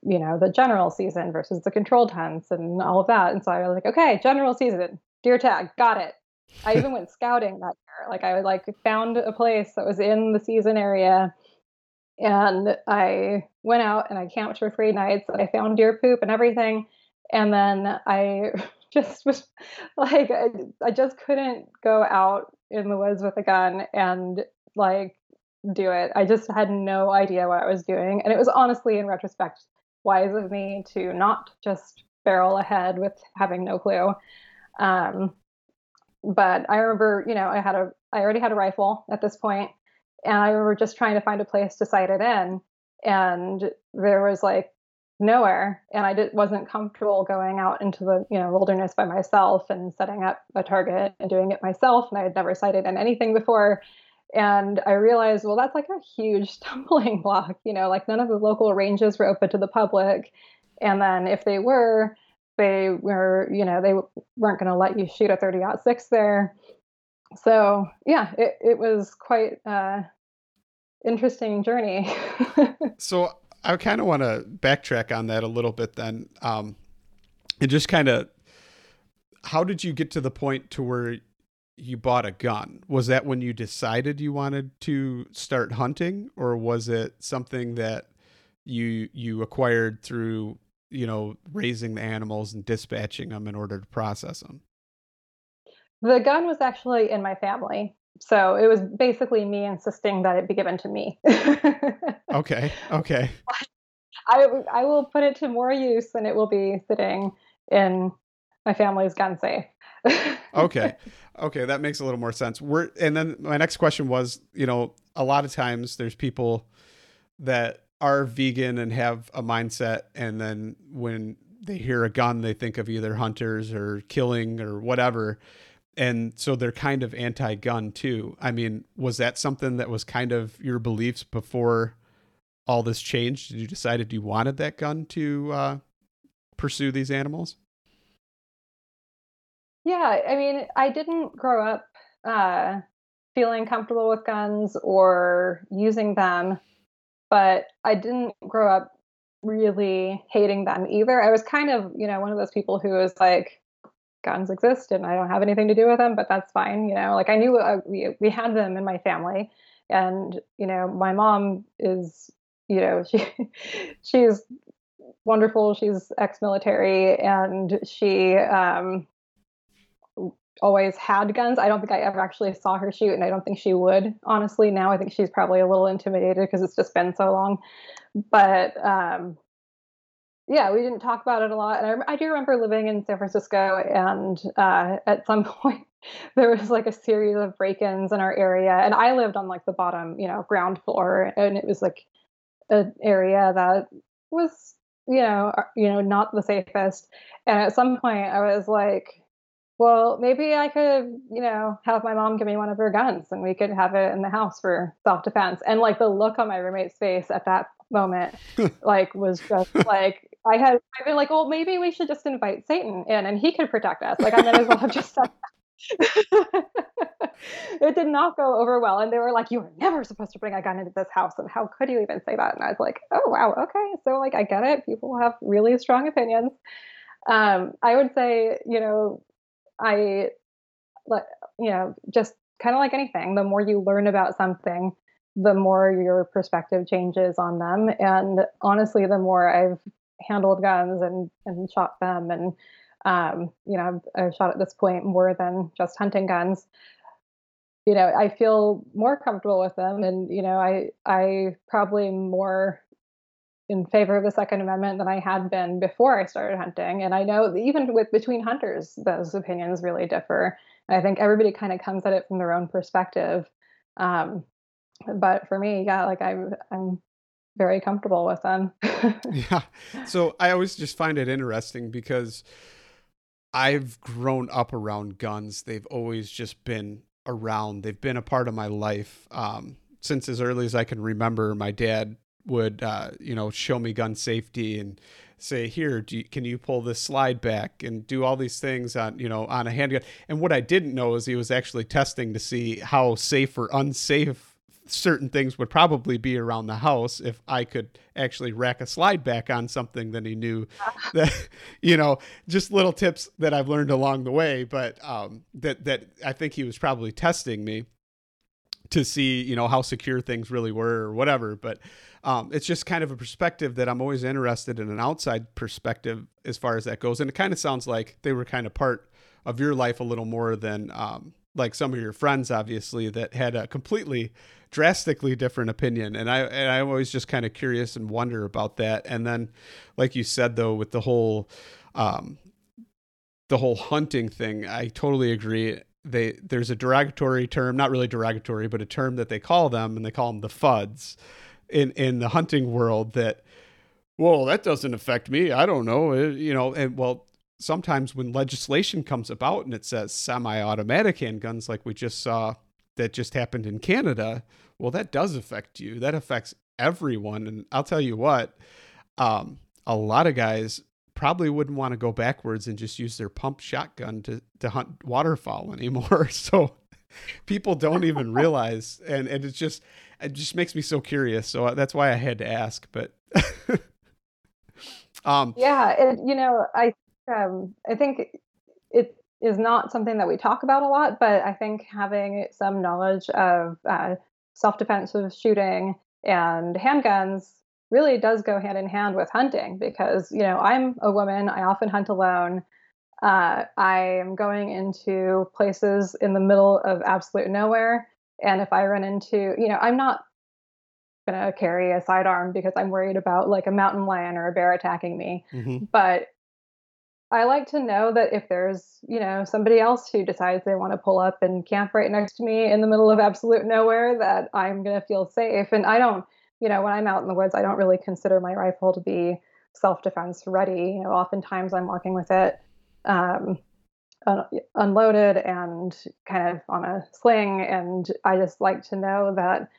you know, the general season versus the controlled hunts and all of that. And so I was like, okay, general season, deer tag, got it. I even (laughs) went scouting that year. Like I like found a place that was in the season area and I went out and I camped for three nights and I found deer poop and everything. And then I (laughs) just was like, I, I just couldn't go out in the woods with a gun and like do it. I just had no idea what I was doing. And it was honestly, in retrospect, wise of me to not just barrel ahead with having no clue. Um, but I remember, you know, I had a, I already had a rifle at this point, and I remember just trying to find a place to sight it in, and there was like nowhere and i did, wasn't comfortable going out into the you know wilderness by myself and setting up a target and doing it myself and i had never sighted in anything before. And i realized well that's like a huge (laughs) stumbling block you know like none of the local ranges were open to the public. And then if they were they were you know they weren't going to let you shoot a 30 6 there. So yeah it, it was quite uh interesting journey. (laughs) So I kind of want to backtrack on that a little bit then. Um, and just kind of, how did you get to the point to where you bought a gun? Was that when you decided you wanted to start hunting, or was it something that you you acquired through you know raising the animals and dispatching them in order to process them? The gun was actually in my family. So it was basically me insisting that it be given to me. (laughs) okay. Okay. I I will put it to more use than it will be sitting in my family's gun safe. (laughs) okay. Okay, that makes a little more sense. We're and then my next question was, you know, a lot of times there's people that are vegan and have a mindset and then when they hear a gun they think of either hunters or killing or whatever and so they're kind of anti-gun too. I mean, was that something that was kind of your beliefs before all this changed? Did you decided you wanted that gun to uh, pursue these animals? Yeah, I mean, I didn't grow up uh, feeling comfortable with guns or using them, but I didn't grow up really hating them either. I was kind of, you know, one of those people who was like, guns exist and I don't have anything to do with them, but that's fine. You know, like I knew uh, we, we had them in my family and, you know, my mom is, you know, (laughs) she, she's wonderful. She's ex-military and she, um, always had guns. I don't think I ever actually saw her shoot, and I don't think she would. Honestly, now I think she's probably a little intimidated because it's just been so long. But um, yeah, we didn't talk about it a lot. And I, I do remember living in San Francisco, and uh, at some (laughs) point there was like a series of break-ins in our area, and I lived on like the bottom, you know, ground floor, and it was like an area that was, you know, uh, you know, not the safest. And at some point, I was like, well, maybe I could, you know, have my mom give me one of her guns and we could have it in the house for self defense. And like the look on my roommate's face at that moment, (laughs) like was just like, I had I've been like, well, maybe we should just invite Satan in and he could protect us. Like I might as well have just said that. (laughs) it did not go over well. And they were like, You were never supposed to bring a gun into this house. And how could you even say that? And I was like, Oh wow, okay. So like I get it. People have really strong opinions. Um, I would say, you know, I like you know, just kind of like anything, the more you learn about something, the more your perspective changes on them. And honestly, the more I've handled guns and and shot them and Um, you know, I've, shot at this point more than just hunting guns. You know, I feel more comfortable with them, and you know, I I probably more in favor of the Second Amendment than I had been before I started hunting. And I know even with between hunters, those opinions really differ. I think everybody kind of comes at it from their own perspective. Um, but for me, yeah, like I'm I'm very comfortable with them. (laughs) yeah. So I always just find it interesting because I've grown up around guns. They've always just been around. They've been a part of my life. Um, since as early as I can remember, my dad would uh, you know show me gun safety and say here you, can you pull this slide back and do all these things on you know on a handgun and what i didn't know is he was actually testing to see how safe or unsafe certain things would probably be around the house if i could actually rack a slide back on something that he knew (laughs) (laughs) that you know just little tips that i've learned along the way but um, that that i think he was probably testing me to see you know how secure things really were or whatever but um, it's just kind of a perspective that i'm always interested in an outside perspective as far as that goes and it kind of sounds like they were kind of part of your life a little more than um, like some of your friends obviously that had a completely drastically different opinion and i and i'm always just kind of curious and wonder about that and then like you said though with the whole um, the whole hunting thing i totally agree they there's a derogatory term, not really derogatory, but a term that they call them, and they call them the fuds in in the hunting world. That well, that doesn't affect me. I don't know, it, you know. And well, sometimes when legislation comes about and it says semi-automatic handguns, like we just saw that just happened in Canada, well, that does affect you. That affects everyone. And I'll tell you what, um, a lot of guys probably wouldn't want to go backwards and just use their pump shotgun to, to hunt waterfowl anymore. (laughs) So people don't even (laughs) realize, and, and it's just, it just makes me so curious. So uh, that's why I had to ask, but. (laughs) um, yeah. And, you know, I, um, I think it is not something that we talk about a lot, but I think having some knowledge of uh, self-defensive shooting and handguns really does go hand in hand with hunting because you know i'm a woman i often hunt alone uh, i am going into places in the middle of absolute nowhere and if i run into you know i'm not going to carry a sidearm because i'm worried about like a mountain lion or a bear attacking me mm-hmm. but I like to know that if there's, you know, somebody else who decides they want to pull up and camp right next to me in the middle of absolute nowhere, that I'm going to feel safe. And I don't, you know, when I'm out in the woods, I don't really consider my rifle to be self-defense ready. You know, oftentimes I'm walking with it um, un- unloaded and kind of on a sling, and I just like to know that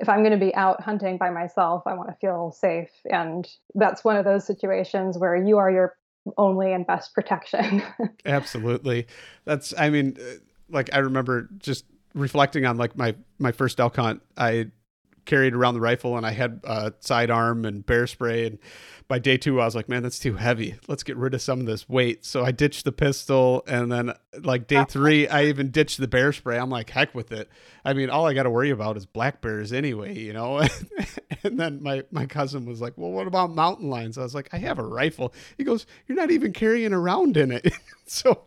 if I'm going to be out hunting by myself, I want to feel safe, and that's one of those situations where you are your only and best protection. (laughs) Absolutely, that's. I mean, uh, like I remember just reflecting on like my my first elk hunt. I carried around the rifle and I had a sidearm and bear spray. And by day two, I was like, man, that's too heavy. Let's get rid of some of this weight. So I ditched the pistol. And then, like, day three, I even ditched the bear spray. I'm like, heck with it. I mean, all I got to worry about is black bears anyway, you know? (laughs) and then my, my cousin was like, well, what about mountain lions? I was like, I have a rifle. He goes, you're not even carrying around in it. (laughs) so,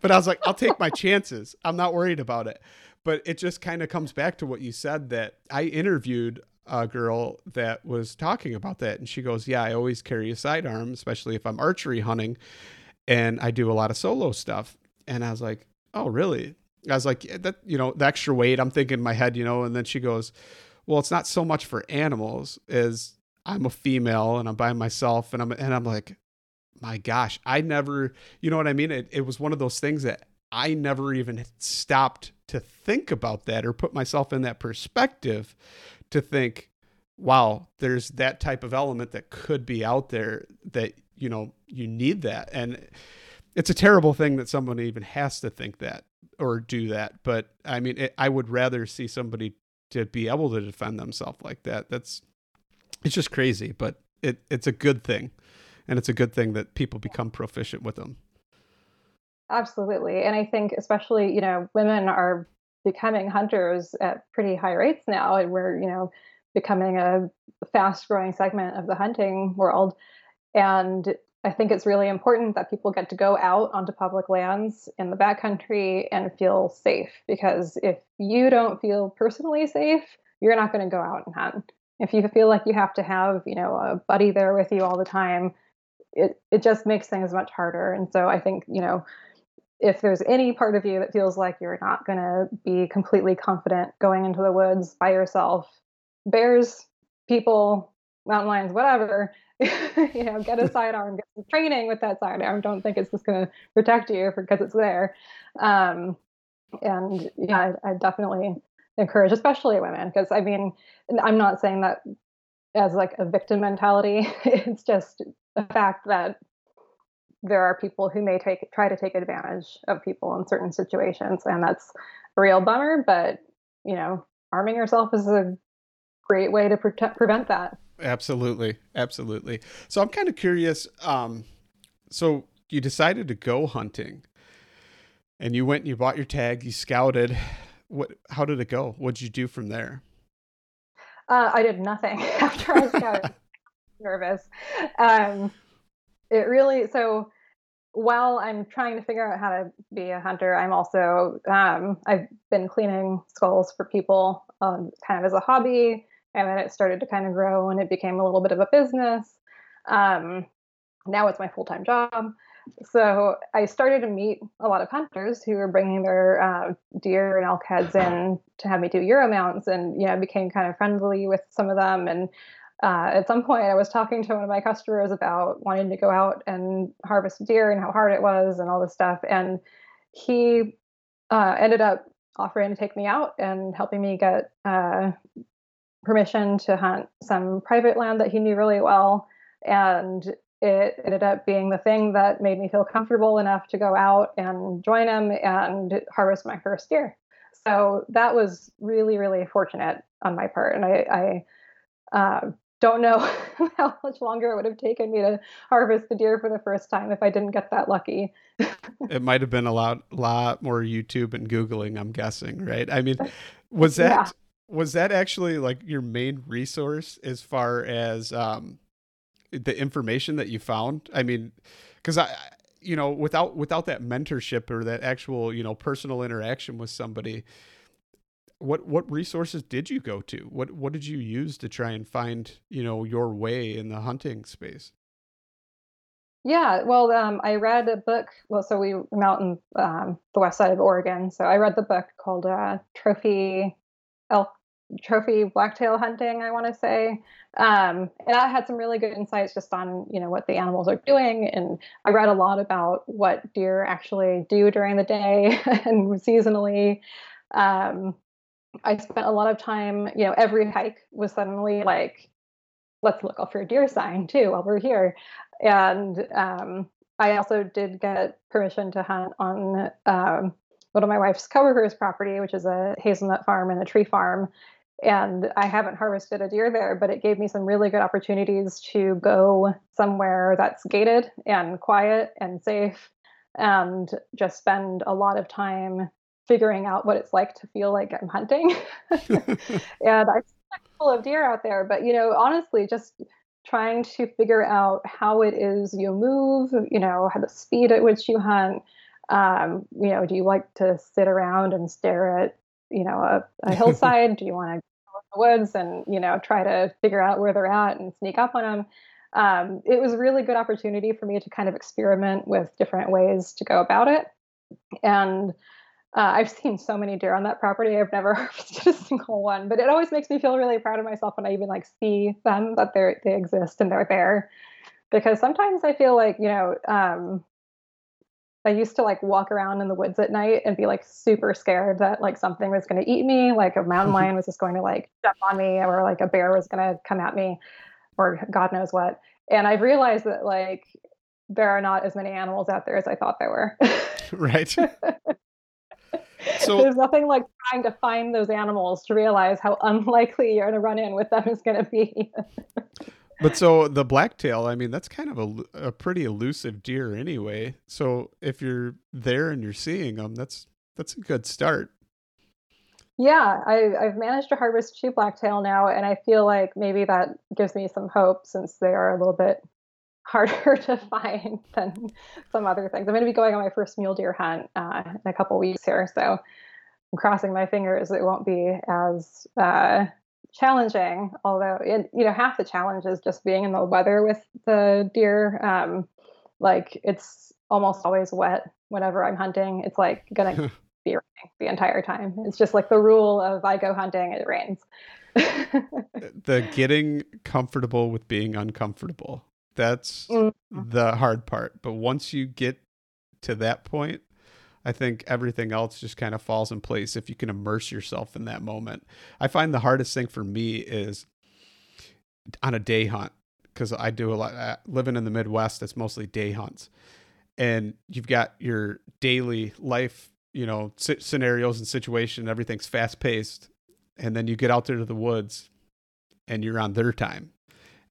but I was like, I'll take my chances. I'm not worried about it. But it just kind of comes back to what you said that I interviewed a girl that was talking about that. And she goes, Yeah, I always carry a sidearm, especially if I'm archery hunting. And I do a lot of solo stuff. And I was like, Oh, really? I was like, yeah, that, you know, the extra weight, I'm thinking in my head, you know, and then she goes, Well, it's not so much for animals as I'm a female and I'm by myself. And I'm, and I'm like, my gosh, I never, you know what I mean? It, it was one of those things that I never even stopped to think about that or put myself in that perspective to think, wow, there's that type of element that could be out there that, you know, you need that. And it's a terrible thing that someone even has to think that or do that. But I mean, it, I would rather see somebody to be able to defend themselves like that. That's, it's just crazy, but it, it's a good thing. And it's a good thing that people become proficient with them. Absolutely. And I think especially, you know, women are becoming hunters at pretty high rates now and we're, you know, becoming a fast growing segment of the hunting world. And I think it's really important that people get to go out onto public lands in the backcountry and feel safe because if you don't feel personally safe, you're not going to go out and hunt. If you feel like you have to have, you know, a buddy there with you all the time, it it just makes things much harder. And so I think, you know, if there's any part of you that feels like you're not going to be completely confident going into the woods by yourself, bears, people, mountain lions, whatever, (laughs) you know, get a (laughs) sidearm, get some training with that sidearm. Don't think it's just going to protect you because it's there. Um, and yeah, I, I definitely encourage, especially women, because I mean, I'm not saying that as like a victim mentality. (laughs) it's just a fact that there are people who may take try to take advantage of people in certain situations, and that's a real bummer. But you know, arming yourself is a great way to protect, prevent that. Absolutely, absolutely. So I'm kind of curious. Um, so you decided to go hunting, and you went and you bought your tag. You scouted. What? How did it go? What did you do from there? Uh, I did nothing (laughs) after I scouted. (laughs) nervous. Um, it really so while I'm trying to figure out how to be a hunter, I'm also um, I've been cleaning skulls for people um, kind of as a hobby and then it started to kind of grow and it became a little bit of a business. Um, now it's my full time job. So I started to meet a lot of hunters who were bringing their uh, deer and elk heads in to have me do euro mounts, and you know became kind of friendly with some of them. And uh, at some point, I was talking to one of my customers about wanting to go out and harvest deer and how hard it was and all this stuff. And he uh, ended up offering to take me out and helping me get uh, permission to hunt some private land that he knew really well. And it ended up being the thing that made me feel comfortable enough to go out and join him and harvest my first deer. So that was really, really fortunate on my part. And I, I uh, don't know (laughs) how much longer it would have taken me to harvest the deer for the first time if I didn't get that lucky. it might have been a lot, lot more YouTube and Googling, I'm guessing, right? I mean, was that yeah was that actually like your main resource as far as um, the information that you found? I mean, because I, you know, without without that mentorship or that actual you know personal interaction with somebody, what what resources did you go to? What what did you use to try and find you know your way in the hunting space? Yeah, well, um, I read a book. Well, so we I'm out in um, the west side of Oregon, so I read the book called uh, Trophy Elk trophy blacktail hunting, I want to say. Um, and I had some really good insights just on, you know, what the animals are doing. And I read a lot about what deer actually do during the day (laughs) and seasonally. Um, I spent a lot of time, you know, every hike was suddenly like, let's look up for a deer sign too while we're here. And um, I also did get permission to hunt on um, one of my wife's coworkers' property, which is a hazelnut farm and a tree farm and I haven't harvested a deer there, but it gave me some really good opportunities to go somewhere that's gated and quiet and safe and just spend a lot of time figuring out what it's like to feel like I'm hunting. (laughs) and I full of deer out there, but you know, honestly, just trying to figure out how it is you move, you know, how the speed at which you hunt. Um, you know, do you like to sit around and stare at you know a, a (laughs) hillside? do you want to go in the woods and you know try to figure out where they're at and sneak up on them um, it was a really good opportunity for me to kind of experiment with different ways to go about it and uh, I've seen so many deer on that property. I've never (laughs) harvested a single one, but it always makes me feel really proud of myself when I even like see them that they they exist and they're there. Because sometimes I feel like you know um, I used to like walk around in the woods at night and be like super scared that like something was going to eat me, like a mountain (laughs) lion was just going to like jump on me or like a bear was going to come at me or God knows what. And I've realized that like there are not as many animals out there as I thought there were. (laughs) right. So there's nothing like trying to find those animals to realize how unlikely you're going to run in with them is going to be. But so the blacktail, I mean, that's kind of a, a pretty elusive deer anyway. So if you're there and you're seeing them, that's that's a good start. Yeah, I, I've managed to harvest two blacktail now, and I feel like maybe that gives me some hope since they are a little bit harder (laughs) to find than some other things. I'm going to be going on my first mule deer hunt uh, in a couple weeks here, so I'm crossing my fingers it won't be as uh, challenging. Although, it, you know, half the challenge is just being in the weather with the deer. Um, like it's almost always wet whenever I'm hunting. It's like gonna (laughs) be raining the entire time. It's just like the rule of I go hunting, it rains. (laughs) the getting comfortable with being uncomfortable. That's mm-hmm. the hard part. But once you get to that point, I think everything else just kind of falls in place if you can immerse yourself in that moment. I find the hardest thing for me is on a day hunt because I do a lot uh, living in the Midwest. It's mostly day hunts, and you've got your daily life, you know, scenarios and situation. Everything's fast paced, and then you get out there to the woods, and you're on their time,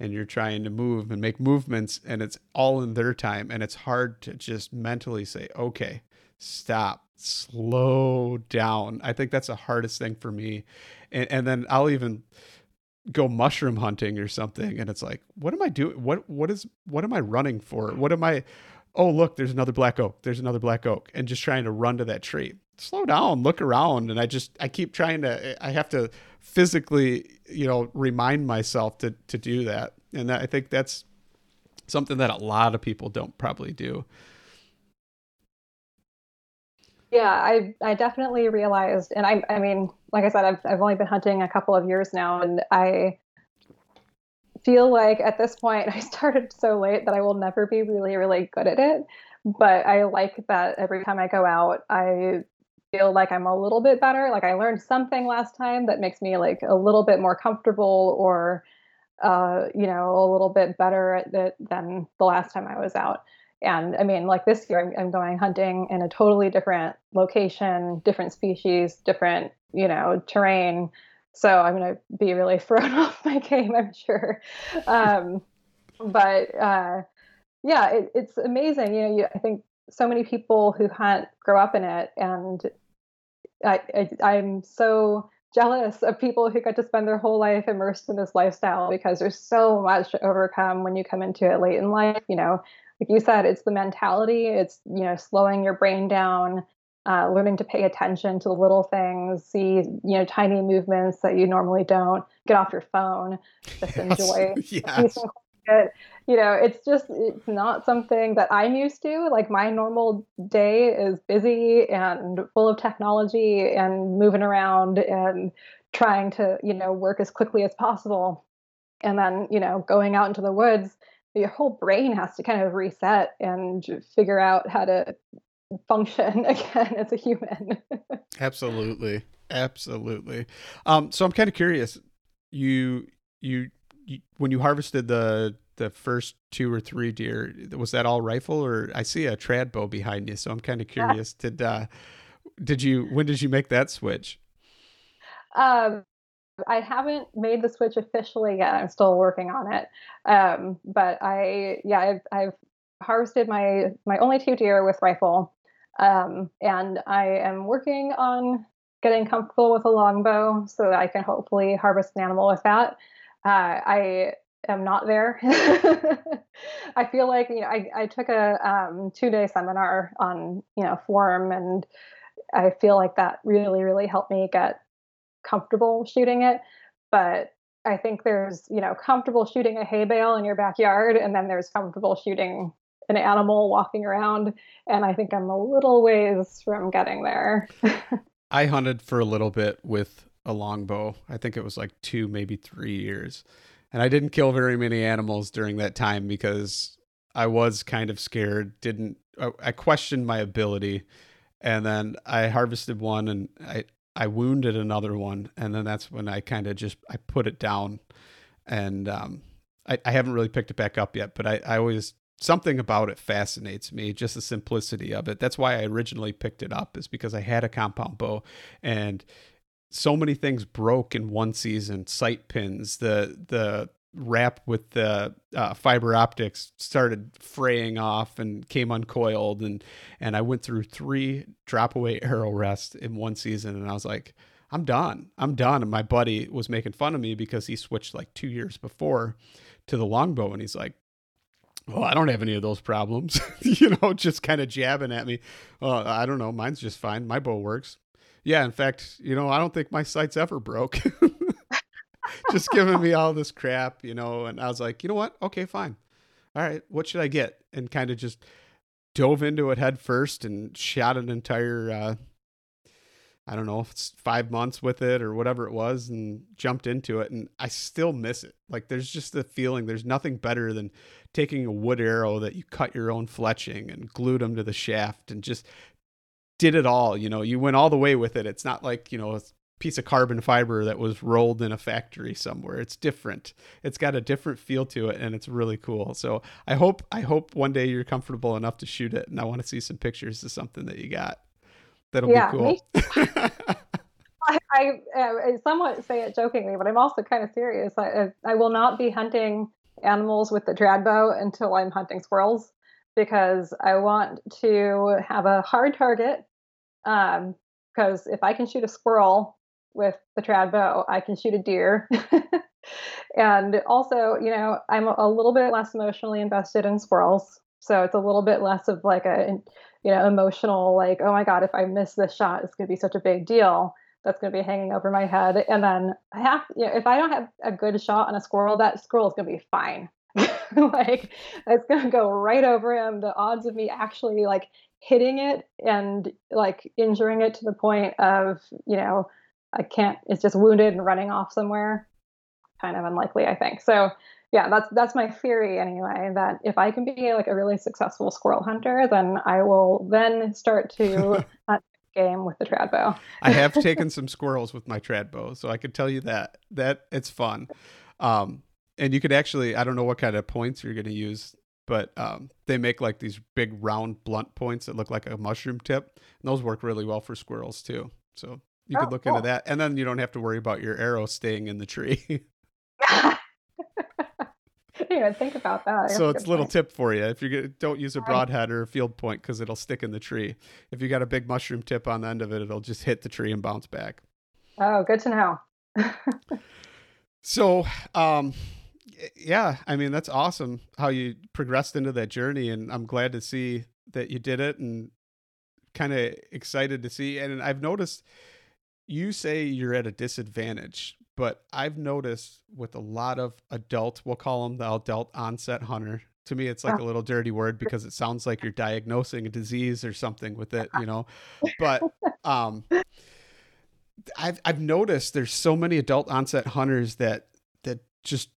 and you're trying to move and make movements, and it's all in their time, and it's hard to just mentally say, okay, stop, slow down. I think that's the hardest thing for me. And, and then I'll even go mushroom hunting or something and it's like what am i doing what what is what am i running for what am i oh look there's another black oak there's another black oak and just trying to run to that tree slow down look around and i just i keep trying to i have to physically you know remind myself to to do that and that, i think that's something that a lot of people don't probably do yeah, I I definitely realized, and I I mean, like I said, I've I've only been hunting a couple of years now, and I feel like at this point (laughs) I started so late that I will never be really really good at it. But I like that every time I go out, I feel like I'm a little bit better. Like I learned something last time that makes me like a little bit more comfortable, or uh, you know, a little bit better at it than the last time I was out. And I mean, like this year, I'm, I'm going hunting in a totally different location, different species, different, you know, terrain. So I'm going to be really (laughs) thrown off my game, I'm sure. Um, but uh, yeah, it, it's amazing. You know, you, I think so many people who hunt grow up in it, and I, I, I'm so jealous of people who get to spend their whole life immersed in this lifestyle because there's so much to overcome when you come into it late in life. You know, like you said, it's the mentality. It's you know slowing your brain down, uh, learning to pay attention to the little things, see you know tiny movements that you normally don't. Get off your phone, just (laughs) yes. enjoy (laughs) yes. You know, it's just it's not something that I'm used to. Like my normal day is busy and full of technology and moving around and trying to you know work as quickly as possible and then you know going out into the woods your whole brain has to kind of reset and figure out how to function (laughs) again as a human. (laughs) absolutely, absolutely. Um, so I'm kind of curious. You, you, you, when you harvested the the first two or three deer, was that all rifle, or I see a trad bow behind you? So I'm kind of curious. Yeah. Did uh, did you when did you make that switch? Um, I haven't made the switch officially yet. I'm still working on it. Um, but I, yeah, I've, I've, harvested my my only two deer with rifle, um, and I am working on getting comfortable with a longbow so that I can hopefully harvest an animal with that. Uh, I am not there. (laughs) I feel like you know I, I took a um, two day seminar on you know form and I feel like that really really helped me get comfortable shooting it. But I think there's, you know, comfortable shooting a hay bale in your backyard, and then there's comfortable shooting an animal walking around. And I think I'm a little ways from getting there. (laughs) I hunted for a little bit with a longbow. I think it was like two, maybe three years. And I didn't kill very many animals during that time because I was kind of scared, didn't, I questioned my ability. And then I harvested one and I, I wounded another one, and then that's when I kind of just I put it down, and um, I, I haven't really picked it back up yet. But I, I always something about it fascinates me, just the simplicity of it. That's why I originally picked it up, is because I had a compound bow, and so many things broke in one season. Sight pins, the the wrap with the uh, fiber optics started fraying off and came uncoiled and and I went through three drop away (laughs) arrow rests in one season and I was like I'm done I'm done and my buddy was making fun of me because he switched like 2 years before to the longbow and he's like Well, I don't have any of those problems. (laughs) you know, just kind of jabbing at me. Well, I don't know. Mine's just fine. My bow works. Yeah, in fact, you know, I don't think my sight's ever broke. (laughs) just giving me all this crap, you know, and I was like, you know what? Okay, fine. All right, what should I get? And kind of just dove into it head first and shot an entire uh, I don't know five months with it or whatever it was and jumped into it. And I still miss it. Like there's just the feeling, there's nothing better than taking a wood arrow that you cut your own fletching and glued them to the shaft and just did it all. You know, you went all the way with it. It's not like, you know, a piece of carbon fiber that was rolled in a factory somewhere. It's different. It's got a different feel to it and it's really cool. So I hope, I hope one day you're comfortable enough to shoot it. And I want to see some pictures of something that you got. That'll yeah, be cool. (laughs) I, I, uh, I, somewhat say it jokingly, but I'm also kind of serious. I, I will not be hunting animals with the trad bow until I'm hunting squirrels because I want to have a hard target. Um, because if I can shoot a squirrel with the trad bow, I can shoot a deer. (laughs) and also, you know, I'm a little bit less emotionally invested in squirrels, so it's a little bit less of like a you know, emotional, like, oh my God, if I miss this shot, it's going to be such a big deal. That's going to be hanging over my head. And then I have, you know, if I don't have a good shot on a squirrel, that squirrel is going to be fine. (laughs) like, it's going to go right over him. The odds of me actually like hitting it and like injuring it to the point of, you know, I can't, it's just wounded and running off somewhere, kind of unlikely, I think. So, yeah, that's that's my theory anyway. That if I can be like a really successful squirrel hunter, then I will then start to (laughs) hunt game with the trad bow. I have (laughs) taken some squirrels with my trad bow, so I could tell you that that it's fun. Um, and you could actually, I don't know what kind of points you're going to use, but um, they make like these big round blunt points that look like a mushroom tip, and those work really well for squirrels too. So you oh, could look cool. into that, and then you don't have to worry about your arrow staying in the tree. (laughs) (laughs) even think about that. So it's a little point. tip for you. If you don't use a broadhead or a field point because it'll stick in the tree. If you got a big mushroom tip on the end of it, it'll just hit the tree and bounce back. Oh, good to know. (laughs) so, um, yeah, I mean that's awesome how you progressed into that journey, and I'm glad to see that you did it, and kind of excited to see. And I've noticed you say you're at a disadvantage but I've noticed with a lot of adult, we'll call them the adult onset hunter. To me, it's like a little dirty word because it sounds like you're diagnosing a disease or something with it, you know. But (laughs) um, I've I've noticed there's so many adult onset hunters that that just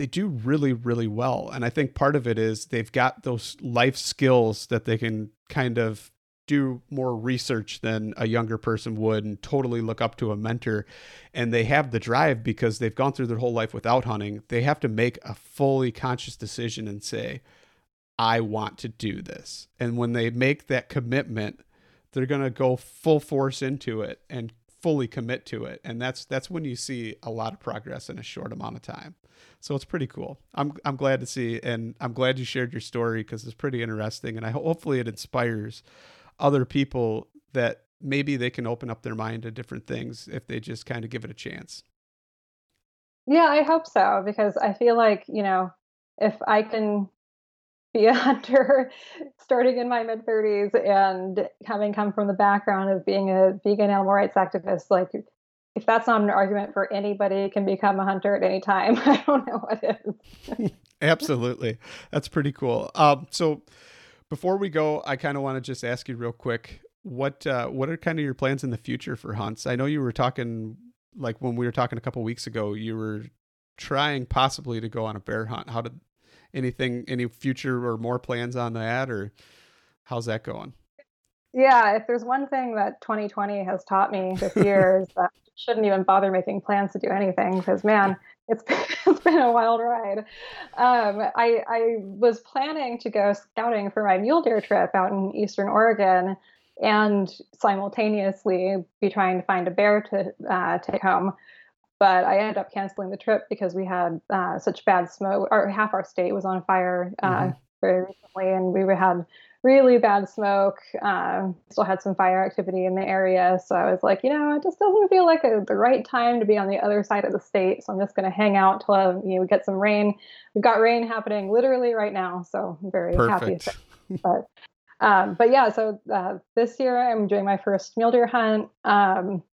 they do really really well, and I think part of it is they've got those life skills that they can kind of do more research than a younger person would and totally look up to a mentor. And they have the drive because they've gone through their whole life without hunting. They have to make a fully conscious decision and say i want to do this. And when they make that commitment they're going to go full force into it and fully commit to it. And that's that's when you see a lot of progress in a short amount of time so it's pretty cool i'm i'm glad to see and i'm glad you shared your story because it's pretty interesting and i hopefully it inspires other people that maybe they can open up their mind to different things if they just kind of give it a chance. Yeah, I hope so because I feel like, you know, if I can be a hunter (laughs) starting in my mid 30s and having come from the background of being a vegan animal rights activist, like if that's not an argument for anybody can become a hunter at any time, (laughs) I don't know what is. (laughs) Absolutely. That's pretty cool. Um, so before we go, I kind of want to just ask you real quick what uh, what are kind of your plans in the future for hunts? I know you were talking like when we were talking a couple weeks ago, you were trying possibly to go on a bear hunt. How did anything any future or more plans on that or how's that going? Yeah, if there's one thing that 2020 has taught me this (laughs) year is that I shouldn't even bother making plans to do anything because man, it's (laughs) been, it's been a wild ride. Um, I, I was planning to go scouting for my mule deer trip out in eastern Oregon and simultaneously be trying to find a bear to uh, take home. But I ended up canceling the trip because we had uh, such bad smoke, or half our state was on fire uh, mm-hmm. very recently, and we had really bad smoke. Um, still had some fire activity in the area. So I was like, you know, it just doesn't feel like a, the right time to be on the other side of the state. So I'm just going to hang out till uh, you know, we get some rain. We've got rain happening literally right now. So I'm very Perfect. happy. (laughs) But, um, but yeah, so uh, this year I'm doing my first mule deer hunt. Um,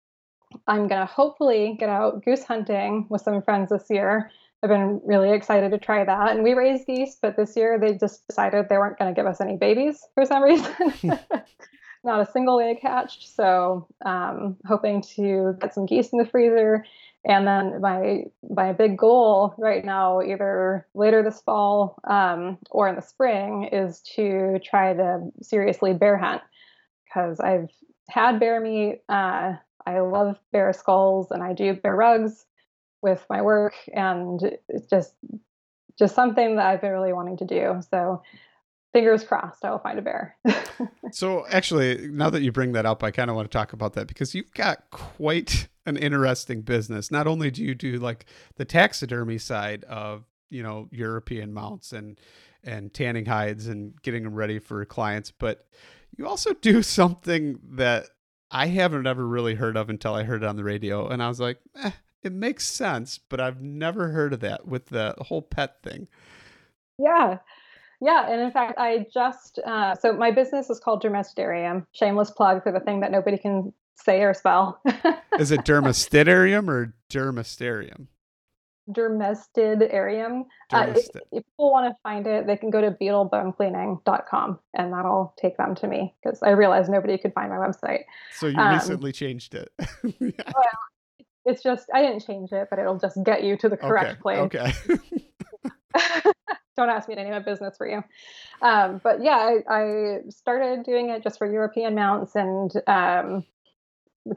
I'm going to hopefully get out goose hunting with some friends this year. I've been really excited to try that. And we raise geese, but this year they just decided they weren't going to give us any babies for some reason. (laughs) (laughs) Not a single egg hatched. So, um, hoping to get some geese in the freezer. And then my my big goal right now, either later this fall um, or in the spring, is to try to seriously bear hunt because I've had bear meat. Uh, I love bear skulls, and I do bear rugs with my work and it's just just something that I've been really wanting to do. So fingers crossed I will find a bear. (laughs) so actually, now that you bring that up, I kind of want to talk about that because you've got quite an interesting business. Not only do you do like the taxidermy side of, you know, European mounts and and tanning hides and getting them ready for clients, but you also do (laughs) something that I haven't ever really heard of until I heard it on the radio and I was like, eh, it makes sense, but I've never heard of that with the whole pet thing. Yeah. Yeah, and in fact, I just uh, so my business is called Dermestidarium. Shameless plug for the thing that nobody can say or spell. (laughs) is it Dermestidarium or Dermestarium? Dermestidarium. Uh, if, if, people want to find it, they can go to beetlebonecleaning.com and that'll take them to me because I realized nobody could find my website. So you um, recently changed it. (laughs) yeah. well, it's just I didn't change it, but it'll just get you to the correct okay, place. Okay. (laughs) Don't ask me to name a business for you. Um, but yeah, I, I, started doing it just for European mounts and um,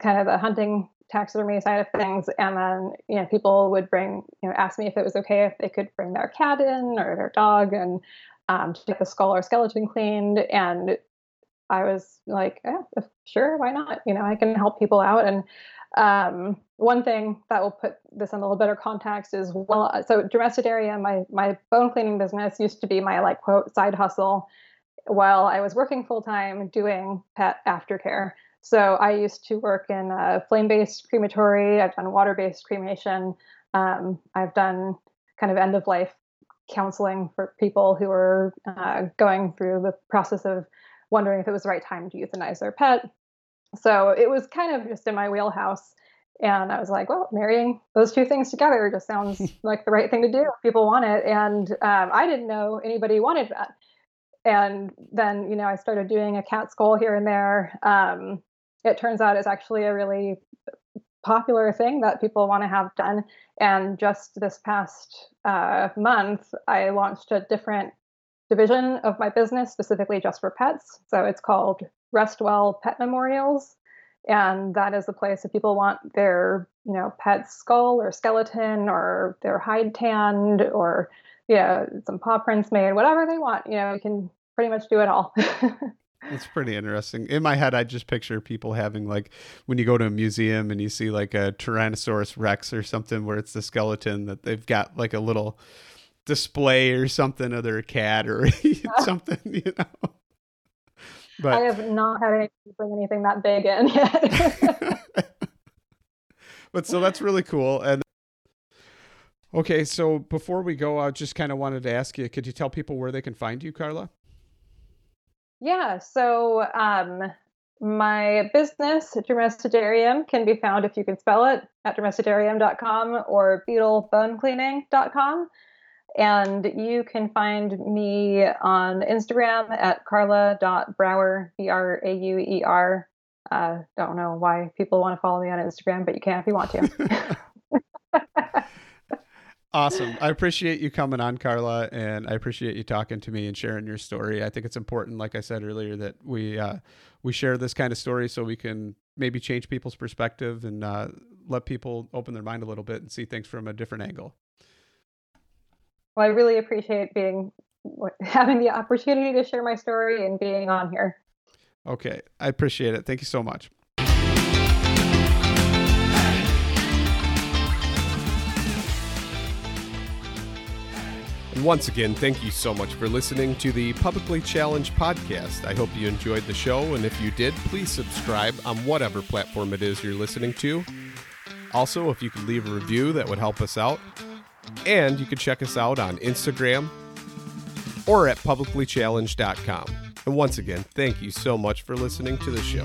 kind of the hunting taxidermy side of things. And then, you know, people would bring, you know, ask me if it was okay if they could bring their cat in or their dog and um, to get the skull or skeleton cleaned. And I was like, yeah, sure, why not? You know, I can help people out. And um, one thing that will put this in a little better context is well, so Dermestidarium, my my bone cleaning business used to be my like quote side hustle while I was working full time doing pet aftercare. So I used to work in a flame-based crematory. I've done water-based cremation. Um, I've done kind of end of life counseling for people who are uh, going through the process of wondering if it was the right time to euthanize their pet. So it was kind of just in my wheelhouse. And I was like, well, marrying those two things together just sounds (laughs) like the right thing to do. People want it. And um, I didn't know anybody wanted that. And then, you know, I started doing a cat skull here and there. Um, it turns out it's actually a really popular thing that people want to have done. And just this past uh, month, I launched a different division of my business specifically just for pets. So it's called Restwell Pet Memorials. And that is the place if people want their, you know, pet skull or skeleton or their hide tanned or yeah, some paw prints made, whatever they want. You know, you can pretty much do it all. (laughs) It's pretty interesting. In my head, I just picture people having like when you go to a museum and you see like a Tyrannosaurus Rex or something where it's the skeleton that they've got like a little display or something of their cat or (laughs) (laughs) something, you know. But I have not had any bring anything that big in yet. (laughs) but so that's really cool. And okay, so before we go, I just kind of wanted to ask you: Could you tell people where they can find you, Carla? Yeah. So um, my business, Dermestidarium, can be found if you can spell it at dermestidarium.com or beetlebonecleaning.com. And you can find me on Instagram at carla.brauer, B R A U E R. Uh, don't know why people want to follow me on Instagram, but you can if you want to. (laughs) awesome. I appreciate you coming on, Carla, and I appreciate you talking to me and sharing your story. I think it's important, like I said earlier, that we uh, we share this kind of story so we can maybe change people's perspective and uh, let people open their mind a little bit and see things from a different angle. Well, I really appreciate being (laughs) having the opportunity to share my story and being on here. Okay, I appreciate it. Thank you so much. And once again, thank you so much for listening to the Publicly Challenged podcast. I hope you enjoyed the show, and if you did, please subscribe on whatever platform it is you're listening to. Also, if you could leave a review, that would help us out. And you can check us out on Instagram or at publiclychallenged.com. And once again, thank you so much for listening to the show.